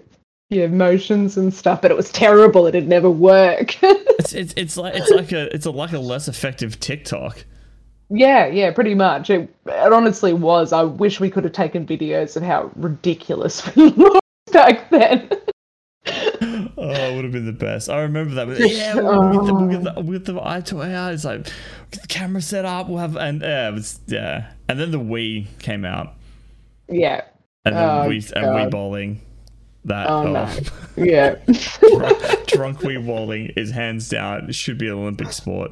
your motions and stuff. But it was terrible; it'd never work. It's, it's it's like it's like a it's a, like a less effective TikTok. yeah, yeah, pretty much. It, it honestly was. I wish we could have taken videos of how ridiculous we looked back then. Oh, it would have been the best. I remember that. But yeah, we'll, get the, we'll, get the, we'll get the EyeToy out. It's like get the camera set up. We'll have and yeah, it was yeah. And then the Wii came out, yeah. and then Oh, Wii and God. bowling. That Oh, oh, no. Yeah. drunk, drunk Wii bowling is hands down. It should be an Olympic sport.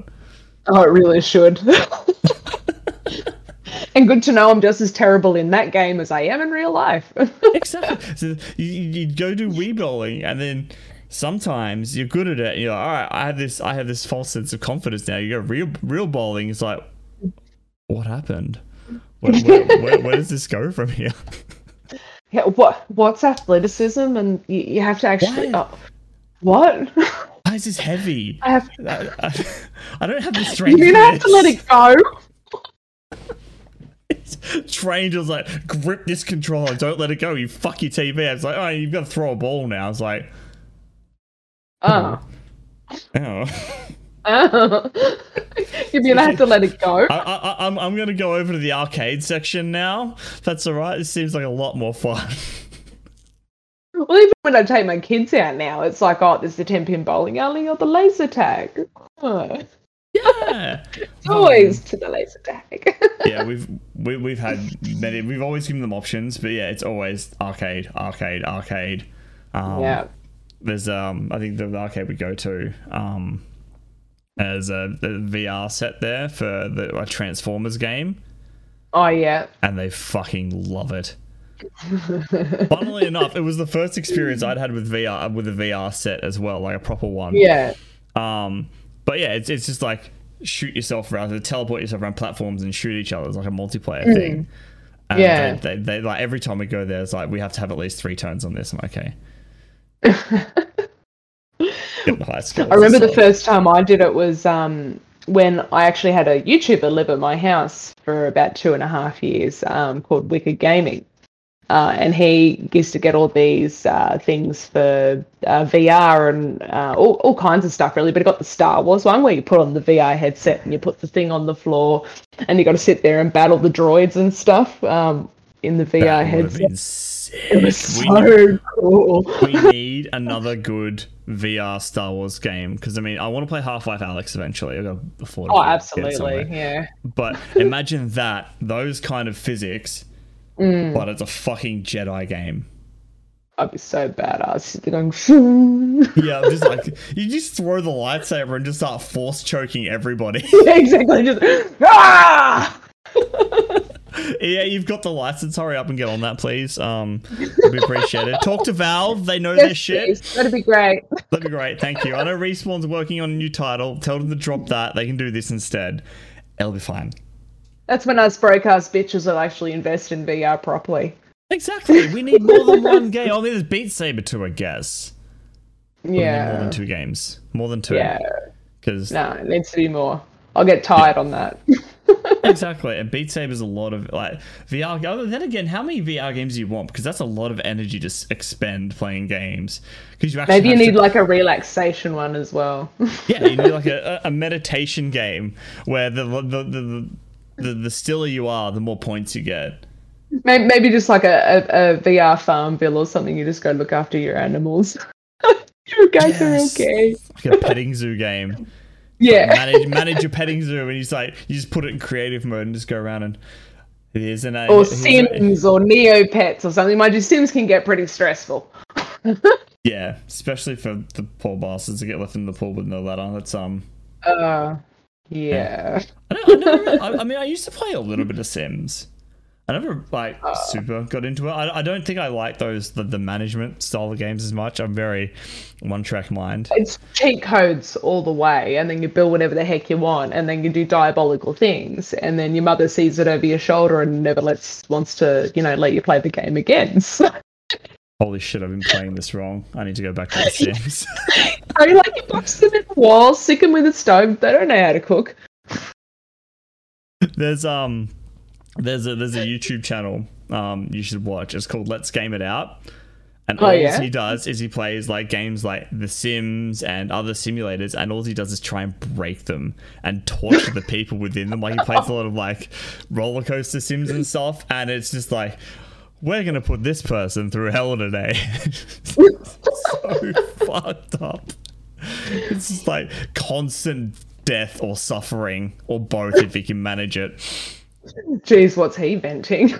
Oh, it really should. and good to know I'm just as terrible in that game as I am in real life. Exactly. So you, you go do Wii bowling, and then sometimes you're good at it. You're like, all right, I have this. I have this false sense of confidence now. You go real real bowling. It's like, what happened? Where, where, where, where does this go from here? yeah, what what's athleticism? And you, you have to actually. What? Oh, what? Why is this heavy? I have. I, I, I don't have the strength. Gonna have to let it go. Trained was like, grip this controller, don't let it go. You fuck your TV. I was like, oh, you've got to throw a ball now. I was like, Oh. oh. oh. You're gonna have to let it go. I, I, I'm, I'm going to go over to the arcade section now. That's all right. It seems like a lot more fun. Well, even when I take my kids out now, it's like, oh, there's the 10 pin bowling alley or the laser tag. Oh, yeah. it's always to the laser tag. yeah, we've we, we've had many. We've always given them options, but yeah, it's always arcade, arcade, arcade. Um, yeah. There's um, I think the arcade we go to um, as a, a VR set there for the a Transformers game, Oh, yeah. and they fucking love it. Funnily enough, it was the first experience I'd had with VR with a VR set as well, like a proper one. Yeah. Um, but yeah, it's, it's just like shoot yourself around, teleport yourself around platforms and shoot each other. It's like a multiplayer thing. And Yeah. They, they, they like every time we go there, it's like we have to have at least three turns on this. I'm like, okay. Get the high scores I remember the first time I did it was um, when I actually had a YouTuber live at my house for about two and a half years um, called Wicked Gaming. Uh, and he used to get all these uh, things for uh, VR and uh, all, all kinds of stuff, really. But he got the Star Wars one where you put on the VR headset and you put the thing on the floor and you got to sit there and battle the droids and stuff um, in the VR headset. It was We- so cool. we need another good VR Star Wars game because I mean I want to play Half-Life: Alyx eventually. I got afford. Oh, to get it absolutely. Yeah. But imagine that those kind of physics, Mm. but it's a fucking Jedi game. I'd be so badass. Going. Yeah, just like you just throw the lightsaber and just start force choking everybody. exactly. Just ah! Yeah, you've got the license. Hurry up and get on that, please. Um, we appreciate it. Talk to Valve. They know their shit. please. That'd be great. That'd be great. Thank you. I know Respawn's working on a new title. Tell them to drop that. They can do this instead. It'll be fine. That's when us broke ass bitches will actually invest in VR properly. Exactly. We need more than one game. Oh, there's Beat Saber too, I guess. Yeah. more than two games. More than two. Yeah. Because No, it needs to be more. I'll get tired on that. Exactly, and Beat Saber's a lot of like VR. Then again, how many VR games do you want? Because that's a lot of energy to expend playing games. Because you actually Maybe you need to- like a relaxation one as well. yeah, you need like a, a meditation game where the the, the the the stiller you are, the more points you get. Maybe, maybe just like a, a, a VR farm bill or something. You just go look after your animals. you guys Yes. are okay. Like a petting zoo game. Yeah. manage manage your petting zoo, and he's like, you just put it in creative mode and just go around and it is and or Sims or Neopets or something. Mind you, Sims can get pretty stressful. yeah, especially for the poor bastards to get left in the pool with no ladder. That's um. Uh, yeah. I, don't, I, never, I, I mean, I used to play a little bit of Sims. I never like super got into it. I, I don't think I like those the, the management style of games as much. I'm very one track mind. It's cheat codes all the way, and then you build whatever the heck you want, and then you do diabolical things, and then your mother sees it over your shoulder and never lets wants to, you know, let you play the game again. So, Holy shit! I've been playing this wrong. I need to go back to the Sims. I like you box them in the wall, stick them with a stove. They don't know how to cook. there's um there's a there's a YouTube channel um you should watch. It's called Let's Game It Out. And Oh, all yeah? he does is he plays like games like The Sims and other simulators, and all he does is try and break them and torture the people within them. Like he plays a lot of like roller coaster sims and stuff, and it's just like we're gonna put this person through hell today. so fucked up. It's just like constant death or suffering or both if he can manage it. Jeez, what's he venting?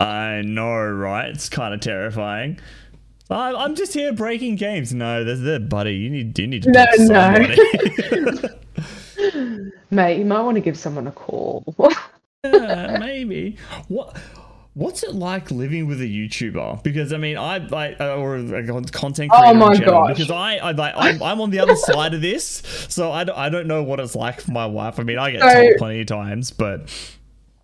I know, right? It's kind of terrifying. I'm, I'm just here breaking games. No, there's there, buddy. You need you need to No, no. Mate, you might want to give someone a call. Yeah, maybe. What? What's it like living with a YouTuber? Because I mean, I like or a con- content Oh creator my in general. gosh. Because I, I like, I'm, I'm on the other side of this, so I don't, I don't know what it's like for my wife. I mean, I get So- told plenty of times, but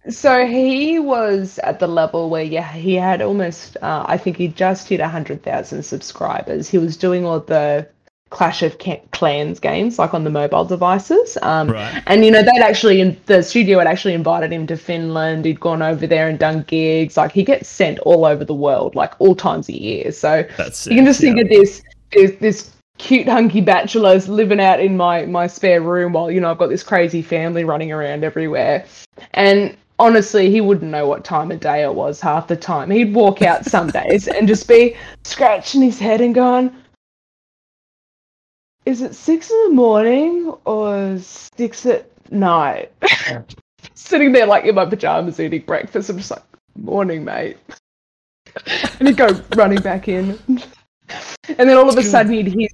So he was at the level where yeah, he had almost uh, I think he just hit hundred thousand subscribers. He was doing all the Clash of Clans games like on the mobile devices. Um, Right. And you know they'd actually the studio had actually invited him to Finland. He'd gone over there and done gigs. Like he gets sent all over the world, like all times a year. So that's you can just think yeah. of this this, this cute hunky bachelor's living out in my my spare room while you know I've got this crazy family running around everywhere. And honestly, he wouldn't know what time of day it was half the time. He'd walk out some days and just be scratching his head and going, "Is it six in the morning or six at night?" Sitting there like in my pajamas eating breakfast. I'm just like, "Morning, mate." and he'd go running back in. And then all of a sudden he'd hear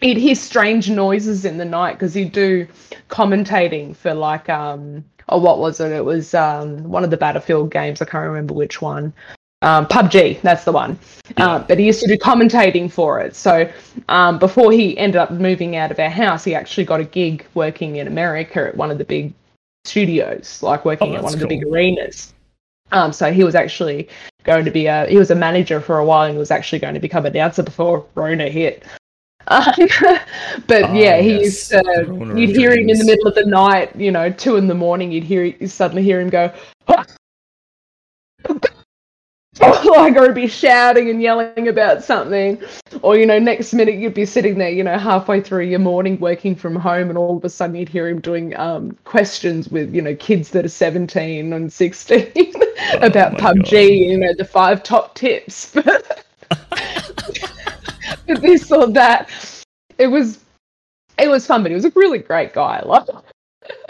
he'd hear strange noises in the night because he'd do commentating for like um oh what was it? It was um one of the Battlefield games. I can't remember which one. Um, PUBG, that's the one. Uh, but he used to do commentating for it. So um, before he ended up moving out of our house, he actually got a gig working in America at one of the big studios, like working Oh, at one that's of the big arenas. Um, so he was actually going to be a he was a manager for a while and was actually going to become an announcer before Rona hit. Um, but Ah, yeah, he yes. used to. You'd hear him in the middle of the night, you know, two in the morning. You'd hear you suddenly hear him go. like or be shouting and yelling about something. Or you know next minute you'd be sitting there you know halfway through your morning working from home and all of a sudden you'd hear him doing um, questions with you know kids that are 17 and 16 about Oh my pubg God. you know the five top tips. But this or that. It was it was fun but he was a really great guy. I loved like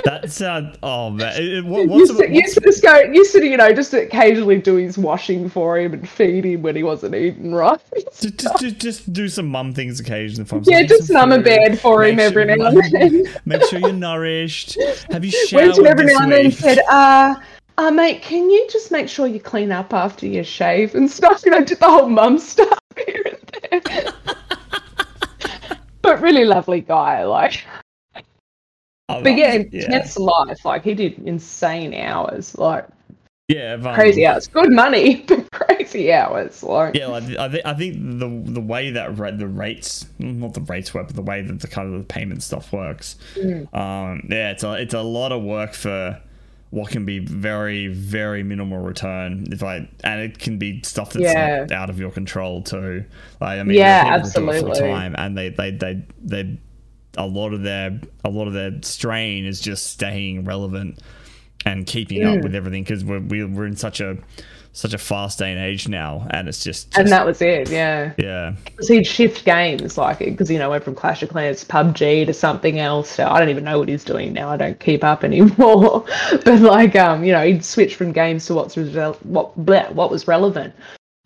That sound. Oh man, It- what, what's, used, to, you what's used to just go, used to, you know, just occasionally do his washing for him and feed him when he wasn't eating right. just, just, just, do some mum things occasionally. If I'm yeah, just numb a bed for him make every sure- now and then. Make sure you're nourished. Have you showered Went every now and then said, uh, uh, mate, can you just make sure you clean up after you shave and stuff? You know, did the whole mum stuff here and there. but really lovely guy, like. Oh, But yeah, yeah, intense life. Like he did insane hours, like yeah, crazy hours. Good money, but crazy hours. Like Yeah, like, I think I think the the way that ra- the rates, not the rates work, but the way that the kind of the payment stuff works. Mm. Um, yeah, it's a it's a lot of work for what can be very very minimal return. If I and it can be stuff that's Yeah. like, out of your control too. Like I mean, Yeah, there are people who do it full absolutely. time, and they they they they a lot of their a lot of their strain is just staying relevant and keeping Mm. up with everything because we're we- we're in such a such a fast day and age now, and it's just, and that was it. Yeah. yeah. So he'd shift games, like because you know went from Clash of Clans, PUBG to something else. So I don't even know what he's doing now. I don't keep up anymore. but like, um, you know, he'd switch from games to what's rele- what bleh, what was relevant.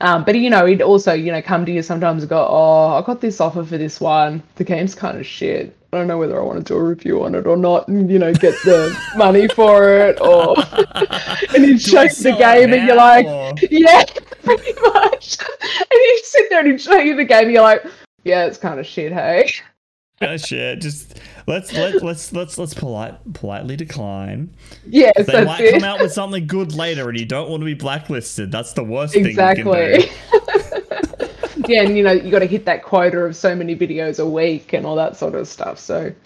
Um, but you know, he'd also you know come to you sometimes and go, oh, I got this offer for this one. The game's kind of shit. I don't know whether I want to do a review on it or not, and you know, get the money for it, or and he'd show you the game, and you're like, or- yeah, pretty much. And you sit there and he'd show you the game, and you're like, yeah, it's kind of shit, hey. Oh shit! Just let's let let's let's let's polite politely decline. Yes, They that's might it. come out with something good later, and you don't want to be blacklisted. That's the worst thing you exactly. yeah, and you know, you got to hit that quota of so many videos a week and all that sort of stuff. So it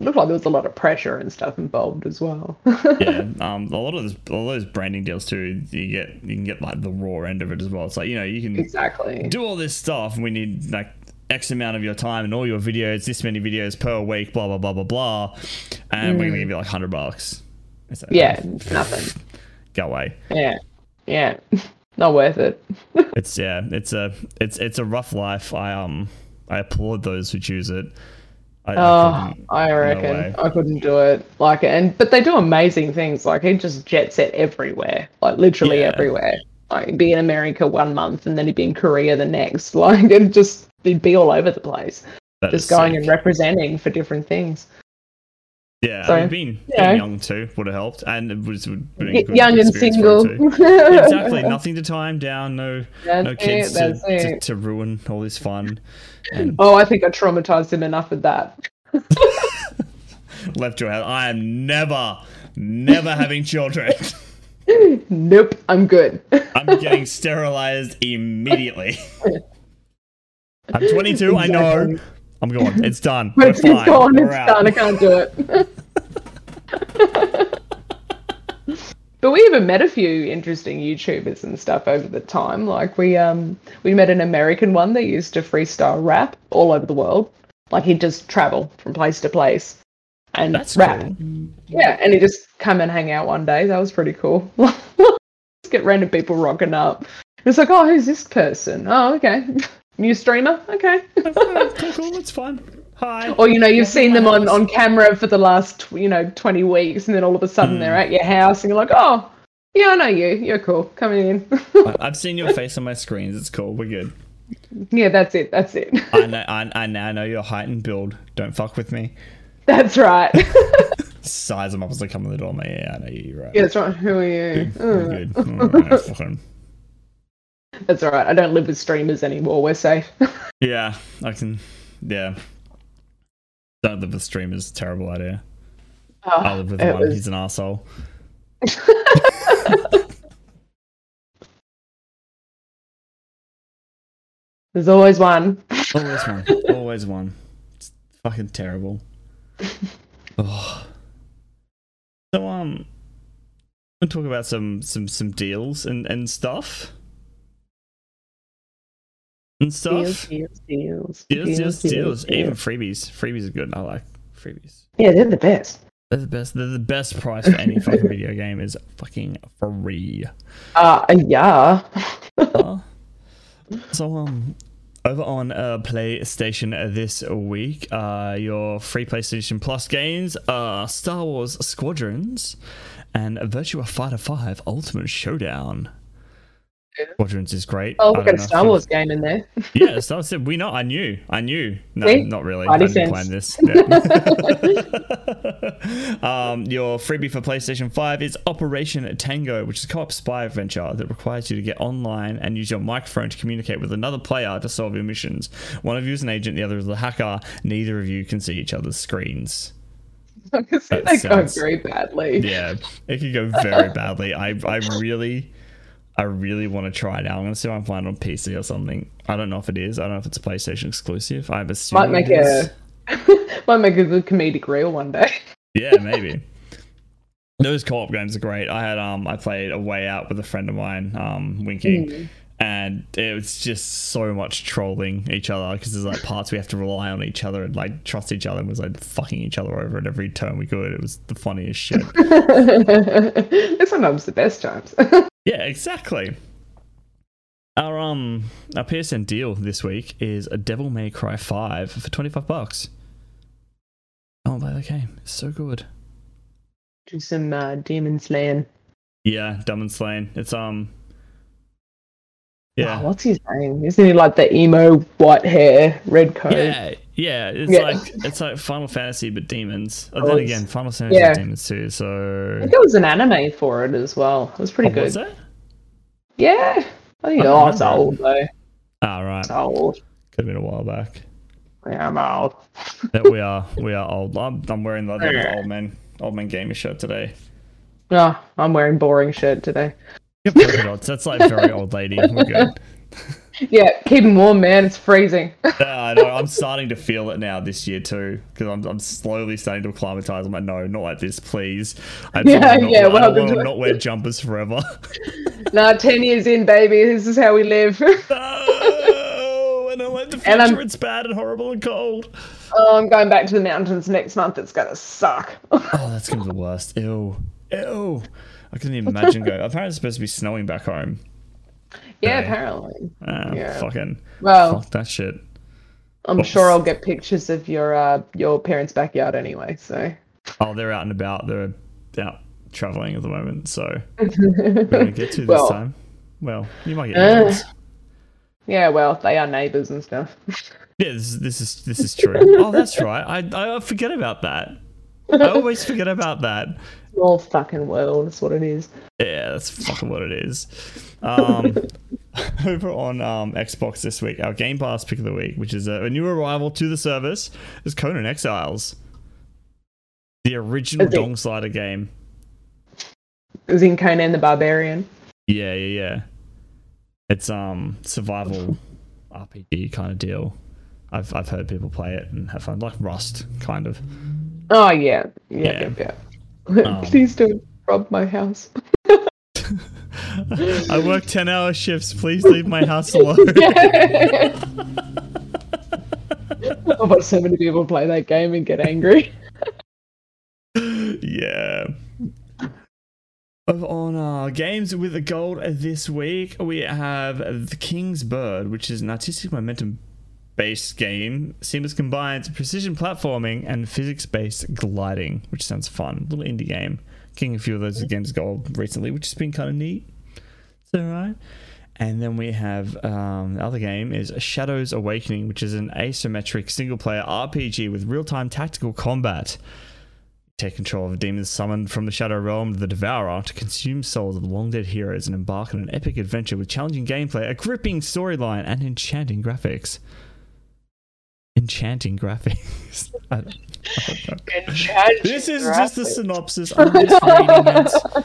looked like there was a lot of pressure and stuff involved as well. Yeah, um, a lot of those, a lot of those branding deals too. You get you can get like the raw end of it as well. It's like you know you can exactly. do all this stuff, and we need like X amount of your time and all your videos, this many videos per week, blah blah blah blah blah, and we're gonna give you like hundred bucks. Mm. Yeah, nothing. go away. Yeah, yeah, not worth it. It's yeah, it's a it's it's a rough life. I um I applaud those who choose it. I, Oh, couldn't- I reckon way. I couldn't do it. Like, and but they do amazing things. Like he just jet set everywhere, like literally Yeah. everywhere. Like he'd be in America one month and then he'd be in Korea the next. Like it just he'd be all over the place, That just going sick. and representing for different things. yeah, so, I mean, being, yeah. being young too would have helped, and it was would been a Y- good young and single. exactly, nothing to tie him down. No, That's no kids it. To, to, to ruin all this fun. And Oh, I think I traumatized him enough with that. left your house. I am never, never having children. Nope, I'm good. I'm getting sterilized immediately. I'm 22. I know. I'm going. It's done. We're It's fine. gone. We're It's out. done. I can't do it. but we even met a few interesting YouTubers and stuff over the time. Like we um we met an American one that used to freestyle rap all over the world. Like he'd just travel from place to place and That's rap. cool. Yeah, and he just come and hang out one day. That was pretty cool. just get random people rocking up. It's like, oh, who's this person? Oh, okay. New streamer? Okay. cool, cool. That's fun. Hi. Or you know, you've seen them on, on camera for the last you know twenty weeks, and then all of a sudden Hmm. they're at your house, and you're like, oh, yeah, I know you. You're cool. Coming in. I've seen your face on my screens. It's cool. We're good. yeah, that's it. That's it. I know. I, I now know your height and build. Don't fuck with me. that's right. Size them up as they come in the door. I'm yeah, I know you. You're right. yeah, that's right. Who are you? We're Uh, good. That's all right. I don't live with streamers anymore. We're safe. yeah, I can. Yeah. Don't live with streamers. Terrible idea. I Oh, live with one. was- He's an asshole. There's always one. Always one. Always one. It's fucking terrible. Oh. So um, we'll talk about some some some deals and and stuff. And stuff. Deals, deals, deals, Deals, deals, deals. Even freebies. Freebies are good. I like freebies. Yeah, they're the best. They're the best. They're the best price for any fucking video game is fucking free. Uh, yeah. Uh, so um over on uh, PlayStation this week, uh, your free PlayStation Plus games are Star Wars Squadrons and Virtua Fighter 5 Ultimate Showdown. Yeah. Squadrons is great. Oh, I we've don't got a Star if Wars game in there. Yeah, Star Wars. We know. I knew. I knew. No, See? not really. Mighty I didn't sense. plan this. Yeah. Um, your freebie for PlayStation 5 is Operation Tango, which is a co op spy adventure that requires you to get online and use your microphone to communicate with another player to solve your missions. One of you is an agent, the other is a hacker. Neither of you can see each other's screens. I can see That that go very badly. Yeah, it could go very badly. I, I really, I really want to try it out. I'm gonna see if I can find it on PC or something. I don't know if it is. I don't know if it's a PlayStation exclusive. I'm Might assuming make it is. a might make a good comedic reel one day. Yeah, maybe. Those co-op games are great. I had um I played a way out with a friend of mine, um, Winking, and it was just so much trolling each other because there's like parts we have to rely on each other and like trust each other and was like fucking each other over at every turn we could. It was the funniest shit. Sometimes the best times. yeah, exactly. Our um our PSN deal this week is a Devil May Cry 5 for 25 bucks. Oh, play the game. It's so good. Do some uh, demon slaying. Yeah, Demon Slaying. It's um Yeah. Yeah. what's his name? Isn't he like the emo white hair, red coat? Yeah, yeah, it's Yeah. like it's like Final Fantasy but demons. Oh, Oh, then again, Final Fantasy yeah. demons too. I So think there was an anime for it as well. It was pretty oh, good. was it? Yeah. I think I oh, it's old though. Ah, right. It's old. Could have been a while back. Yeah, I'm old. Yeah, we are we are old. I'm, I'm wearing the, the old man old man gamer shirt today. Oh, I'm wearing boring shirt today. Have. That's like very old lady. We're good. Yeah, keep 'em warm, man. It's freezing. I know. I'm starting to feel it now this year too, because I'm, I'm slowly starting to acclimatize. I'm like, no, not like this, please. I Yeah, don't yeah, not, I don't to want to not wear jumpers forever. nah, 10 years in, baby. This is how we live. oh, I don't like the And future. It's bad and horrible and cold. oh, I'm going back to the mountains next month. It's going to suck. Oh, that's gonna be the worst. Ew. Ew. I couldn't even imagine going. Apparently, it's supposed to be snowing back home. Yeah, apparently. Ah, Yeah. Fucking. Well, Fuck that shit. I'm sure I'll get pictures of your uh, your parents' backyard anyway. So Oh, they're out and about. They're out traveling at the moment. So we're gonna get to this Well. time. Well, you might get. Uh. yeah, well, they are neighbours and stuff. Yeah, this, this is this is true. oh, that's right. I I forget about that. I always forget about that. Small fucking world. That's what it is. Yeah, that's fucking what it is. Um, over on um, Xbox this week, our Game Pass pick of the week, which is a, a new arrival to the service, is Conan Exiles, the original Is it- Dong Slider game. It was in Conan the Barbarian. Yeah, yeah, yeah. It's um survival RPG kind of deal. I've I've heard people play it and have fun, like Rust, kind of. Oh yeah, yeah, Yeah. yeah. yeah. Um, Please don't rob my house. I work ten hour shifts. Please leave my house alone. I've watched so many people play that game and get angry. yeah. On uh, games with the gold this week, we have The King's Bird, which is an artistic momentum based game. Seamless combines precision platforming and physics based gliding, which sounds fun. Little indie game. King a few of those games gold recently, which has been kind of neat. That right? And then we have um, the other game is Shadows Awakening, which is an asymmetric single player RPG with real time tactical combat. Take control of demons summoned from the Shadow Realm, the Devourer, to consume souls of long dead heroes and embark on an epic adventure with challenging gameplay, a gripping storyline, and enchanting graphics. Enchanting graphics. I don't- I don't know. This is just the synopsis. I'm just reading it.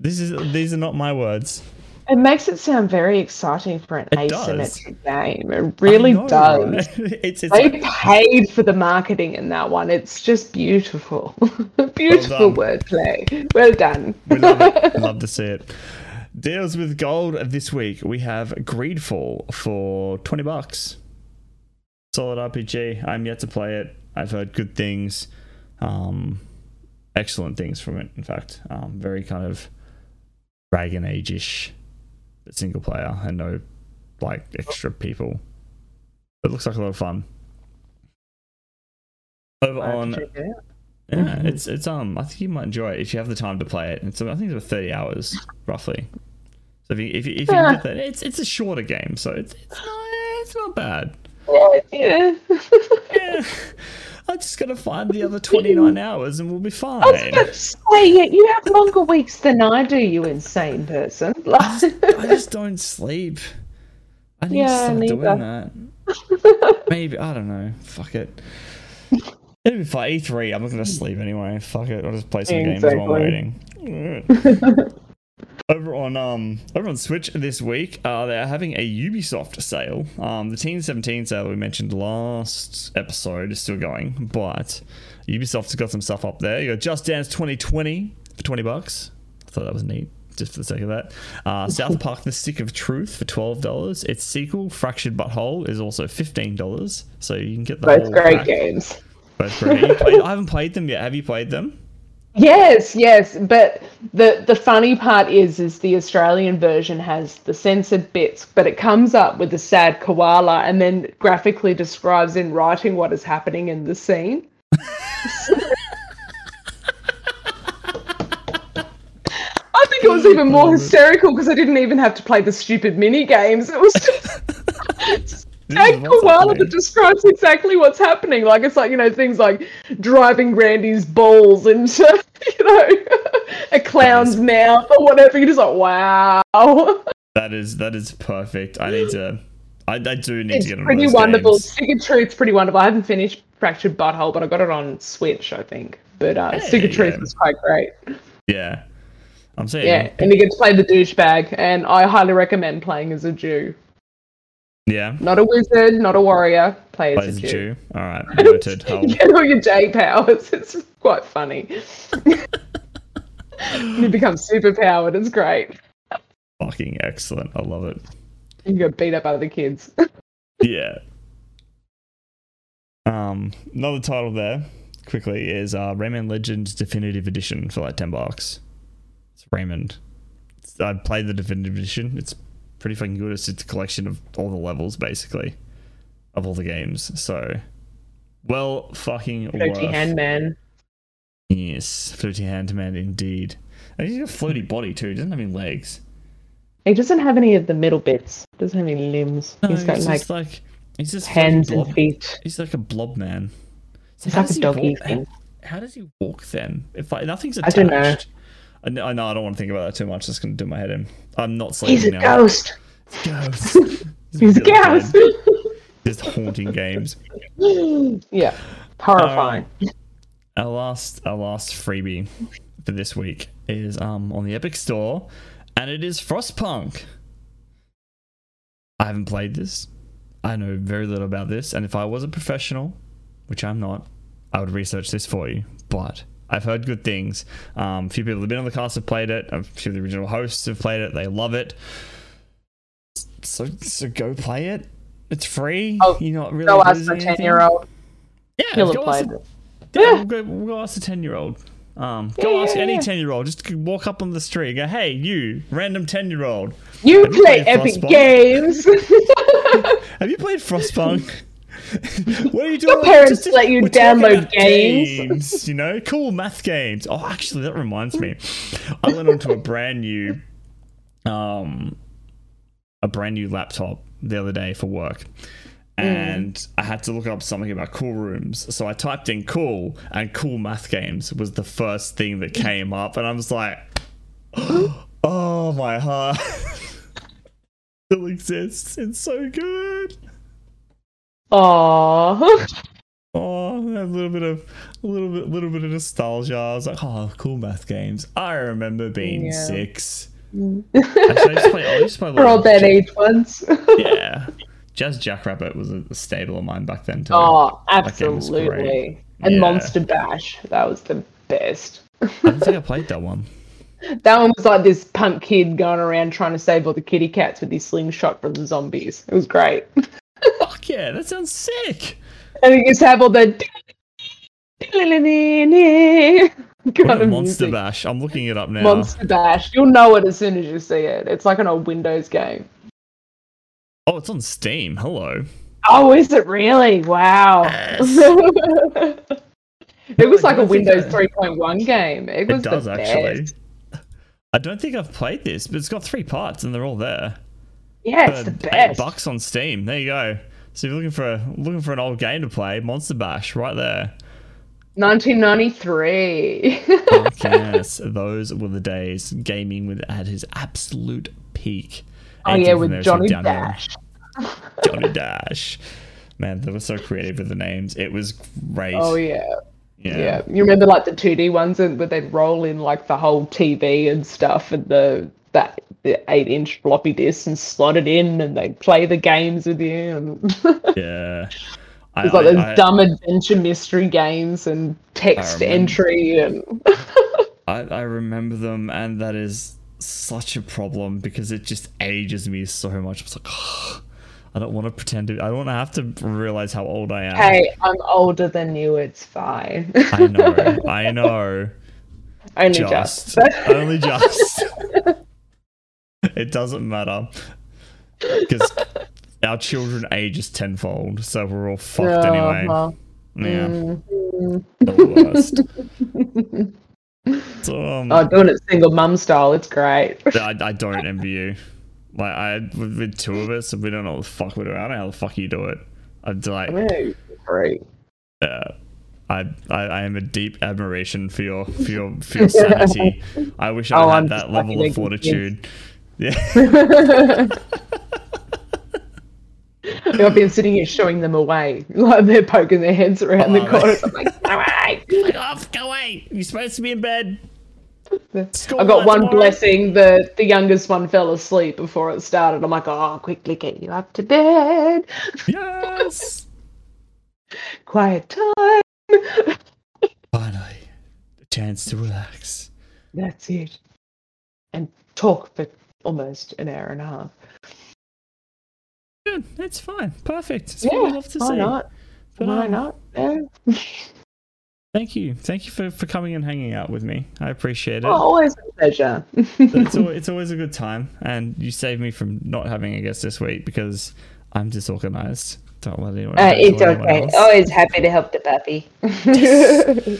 This is these are not my words. It makes it sound very exciting for an It does. asymmetric game. It really know, does. right? It's it's They like, paid for the marketing in that one. It's just beautiful. beautiful done. wordplay. Well done. we love it. Love to see it. Deals with gold this week. We have Greedfall for twenty bucks. Solid RPG. I'm yet to play it. I've heard good things, um, excellent things from it. In fact, um, very kind of Dragon Age ish, but single player and no like extra people. It looks like a lot of fun. Over I'll have to on it yeah, it's it's um. I think you might enjoy it if you have the time to play it. It's I think it's about thirty hours roughly. So if you if you, if you Yeah. get that, it's it's a shorter game, so it's it's not it's not bad. Yeah, yeah. Yeah. I just gotta find the other 29 hours and we'll be fine. I was about to say, yeah, you have longer weeks than I do, you insane person. I just don't sleep. I need Yeah, to start neither. doing that. Maybe I don't know. Fuck it. It'll be fine. E3. I'm not gonna sleep anyway. Fuck it. I'll just play some games while I'm waiting. over on um over on Switch this week, uh, they're having a Ubisoft sale. Um, the Team17 sale we mentioned last episode is still going, but Ubisoft's got some stuff up there. You got Just Dance 2020 for 20 bucks. I thought that was neat. Just for the sake of that, uh, South Park: The Stick of Truth for twelve dollars. Its sequel, Fractured But Whole, is also fifteen dollars. So you can get the Both whole great pack. games. Both great. Played- I haven't played them yet. Have you played them? Yes, yes, but the the funny part is is the Australian version has the censored bits, but it comes up with a sad koala and then graphically describes in writing what is happening in the scene. I think it was even more hysterical because I didn't even have to play the stupid mini games. It was just This sad is what's koala that describes exactly what's happening. Like it's like you know things like driving Randy's balls into you know a clown's mouth or whatever. You're just like wow. That is that is perfect. I need to. I, I do need It's to get on pretty wonderful. Stick of Truth's pretty wonderful. I haven't finished Fractured But Whole, but I got it on Switch, I think. But uh, Stick of Hey, Truth yeah. was quite great. Yeah, I'm saying. Yeah, and you get to play the douchebag, and I highly recommend playing as a Jew. Yeah. Not a wizard, not a warrior. Play as Plays a Jew. Jew. All right, noted. Get all your J powers. It's quite funny. you become super powered. It's great. fucking excellent. I love it. You get beat up by the kids. Yeah. Um, another title there quickly is uh, Rayman Legends Definitive Edition for like ten bucks. It's Raymond. It's, I played the Definitive Edition. It's pretty fucking good. It's just a collection of all the levels basically of all the games. So, well, fucking worth. hand man. Yes, floaty hand man indeed. And he's got a floaty body too. He doesn't have any legs. He doesn't have any of the middle bits. Doesn't have any limbs. No, he's got he's like like he's just hands and feet. He's like a blob man. So He's how like a doggy walk- thing. How, how does he walk then? If like, nothing's attached. I don't know. I know, I don't want to think about that too much. That's going to do my head in. I'm not sleeping He's a now. ghost. Ghost. He's a ghost. Just haunting games. yeah. Horrifying. Our last, our last freebie for this week is um on the Epic Store, and it is Frostpunk. I haven't played this. I know very little about this, and if I was a professional, which I'm not, I would research this for you. But I've heard good things. Um, a few people have been on the cast have played it. A few of the original hosts have played it. They love it. So, so go play it. It's free. Oh, You're not really Go ask losing the ten year old. Yeah, He'll go have ask played the- it. yeah, we'll go, we'll go ask a 10 year old. Um, go Yeah, ask yeah, any 10 year old. Just walk up on the street and go, hey, you, random 10 year old. You Have you play Epic Frostpunk? Games. Have you played Frostpunk? what are you doing? Your parents let you download games. games, You know, cool math games. Oh, actually, that reminds me. I went onto a brand new, um, a brand new laptop the other day for work. And I had to look up something about cool rooms. So I typed in cool, and cool math games was the first thing that came up. And I was like, oh, my heart still exists. It's so good. Aww. Oh, a little bit of a little bit, little bit of nostalgia. I was like, oh, cool math games. I remember being Yeah. six. Actually, I used to play. I to play. We're all that age once. Yeah, Jazz Jackrabbit was a, a staple of mine back then too. Oh, game was great. absolutely. And Yeah. Monster Bash. That was the best. I don't think I played that one. That one was like this punk kid going around trying to save all the kitty cats with his slingshot from the zombies. It was great. Fuck yeah, that sounds sick. And he just have all the kind of Monster music. Bash. I'm looking it up now. Monster Bash. You'll know it as soon as you see it. It's like an old Windows game. Oh, it's on Steam. Hello. Oh, is it really? Wow. Yes. it was like a Windows I- 3.1 game. It was It does the actually. best. I don't think I've played this, but it's got three parts and they're all there. Yeah, it's the Eight bucks on Steam. There you go. So if you're looking for a, looking for an old game to play, Monster Bash, right there. 1993. Fuck yes, those were the days gaming was at his absolute peak. oh yeah, with Johnny. Dash. Johnny Dash. Man, they were so creative with the names. It was great. Oh yeah. yeah. Yeah, you remember like the 2D ones and where they'd roll in like the whole TV and stuff and the that the eight inch floppy disk and slot it in and they'd play the games with you and Yeah. I, there's like those I- dumb adventure mystery games and text entry and I, I remember them, and that is such a problem because it just ages me so much. It's like, I don't want to pretend to. I don't want to have to realize how old I am. hey, I'm older than you, it's fine. I know. I know. Only Just. just. only just. it doesn't matter because our children age is tenfold, so we're all fucked anyway. Uh-huh. Yeah, Mm. the worst. So, um, Oh, doing it single mum style, it's great. I, I don't envy you. Like I with, with two of us, we don't know what the fuck we're doing. I don't know how the fuck you do it. I'd like, No, great. uh, I, I I am a deep admiration for your for your for your sanity. I wish I Oh, had I'm that level of fortitude. Yeah, I've been sitting here showing them away. Like they're poking their heads around the Oh, corners. I'm like, all right. Like, oh, go away! You're supposed to be in bed. School I got one tomorrow. blessing. The the youngest one fell asleep before it started. I'm like, oh, quickly get you up to bed. Yes. Quiet time. Finally, a chance to relax. That's it. And talk for almost an hour and a half. Good. That's fine. Perfect. That's Yeah, love to why see. not? But, Why um, not? Yeah. Thank you. Thank you for, for coming and hanging out with me. I appreciate it. Oh, always a pleasure. it's, always, it's always a good time. And you saved me from not having a guest this week because I'm disorganized. Don't let anyone. Uh, it's okay. Always happy to help the puppy.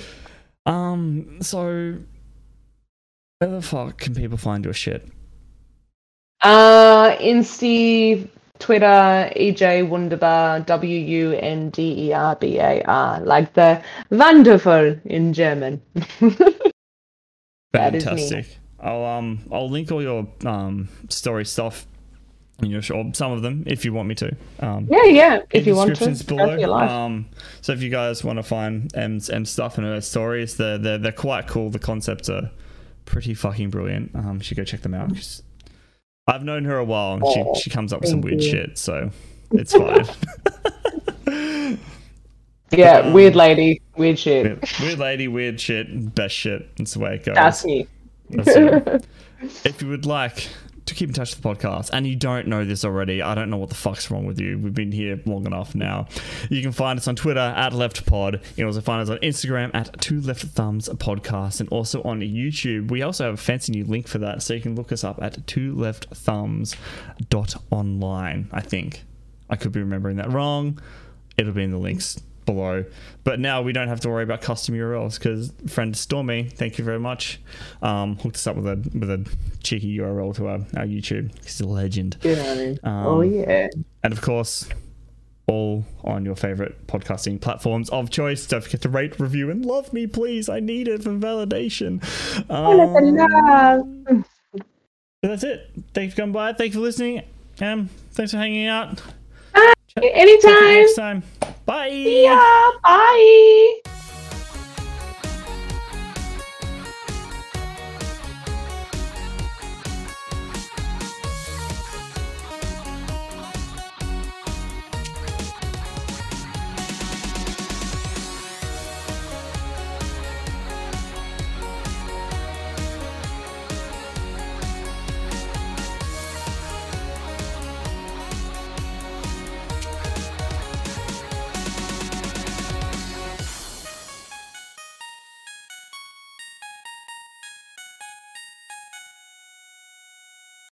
Um, so where the fuck can people find your shit? Uh, Insta, Twitter, EJ Wunderbar, W U N D E R B A R, like the wonderful in German. That is me. Fantastic. I'll um I'll link all your um story stuff in your or some of them if you want me to. Um yeah, yeah. If you want to, descriptions go for below. Um, so if you guys want to find M's M stuff and her stories, they're they're they're quite cool. The concepts are pretty fucking brilliant. Um, you should go check them out. I've known her a while, and Oh, she she comes up with some weird you. shit, so it's fine. yeah, um, weird lady, weird shit. weird, weird lady, weird shit, best shit. That's the way it goes. That's me. That's if you would like keep in touch with the podcast and you don't know this already, I don't know what the fuck's wrong with you. We've been here long enough now. You can find us on Twitter at LeftPod. You can also find us on Instagram at Two Left Thumbs Podcast and also on YouTube. We also have a fancy new link for that, so you can look us up at Two Left Thumbs dot online. I think I could be remembering that wrong. It'll be in the links below. But now we don't have to worry about custom URLs because friend Stormy, thank you very much, um, hooked us up with a with a cheeky URL to our, our YouTube. He's a legend. Him. Um, oh yeah. And of course, all on your favorite podcasting platforms of choice. Don't forget to rate, review, and love me, please. I need it for validation. Um, that's it. Thanks for coming by. Thanks for listening. Um, thanks for hanging out. Anytime. next time. Bye. Yeah. Bye.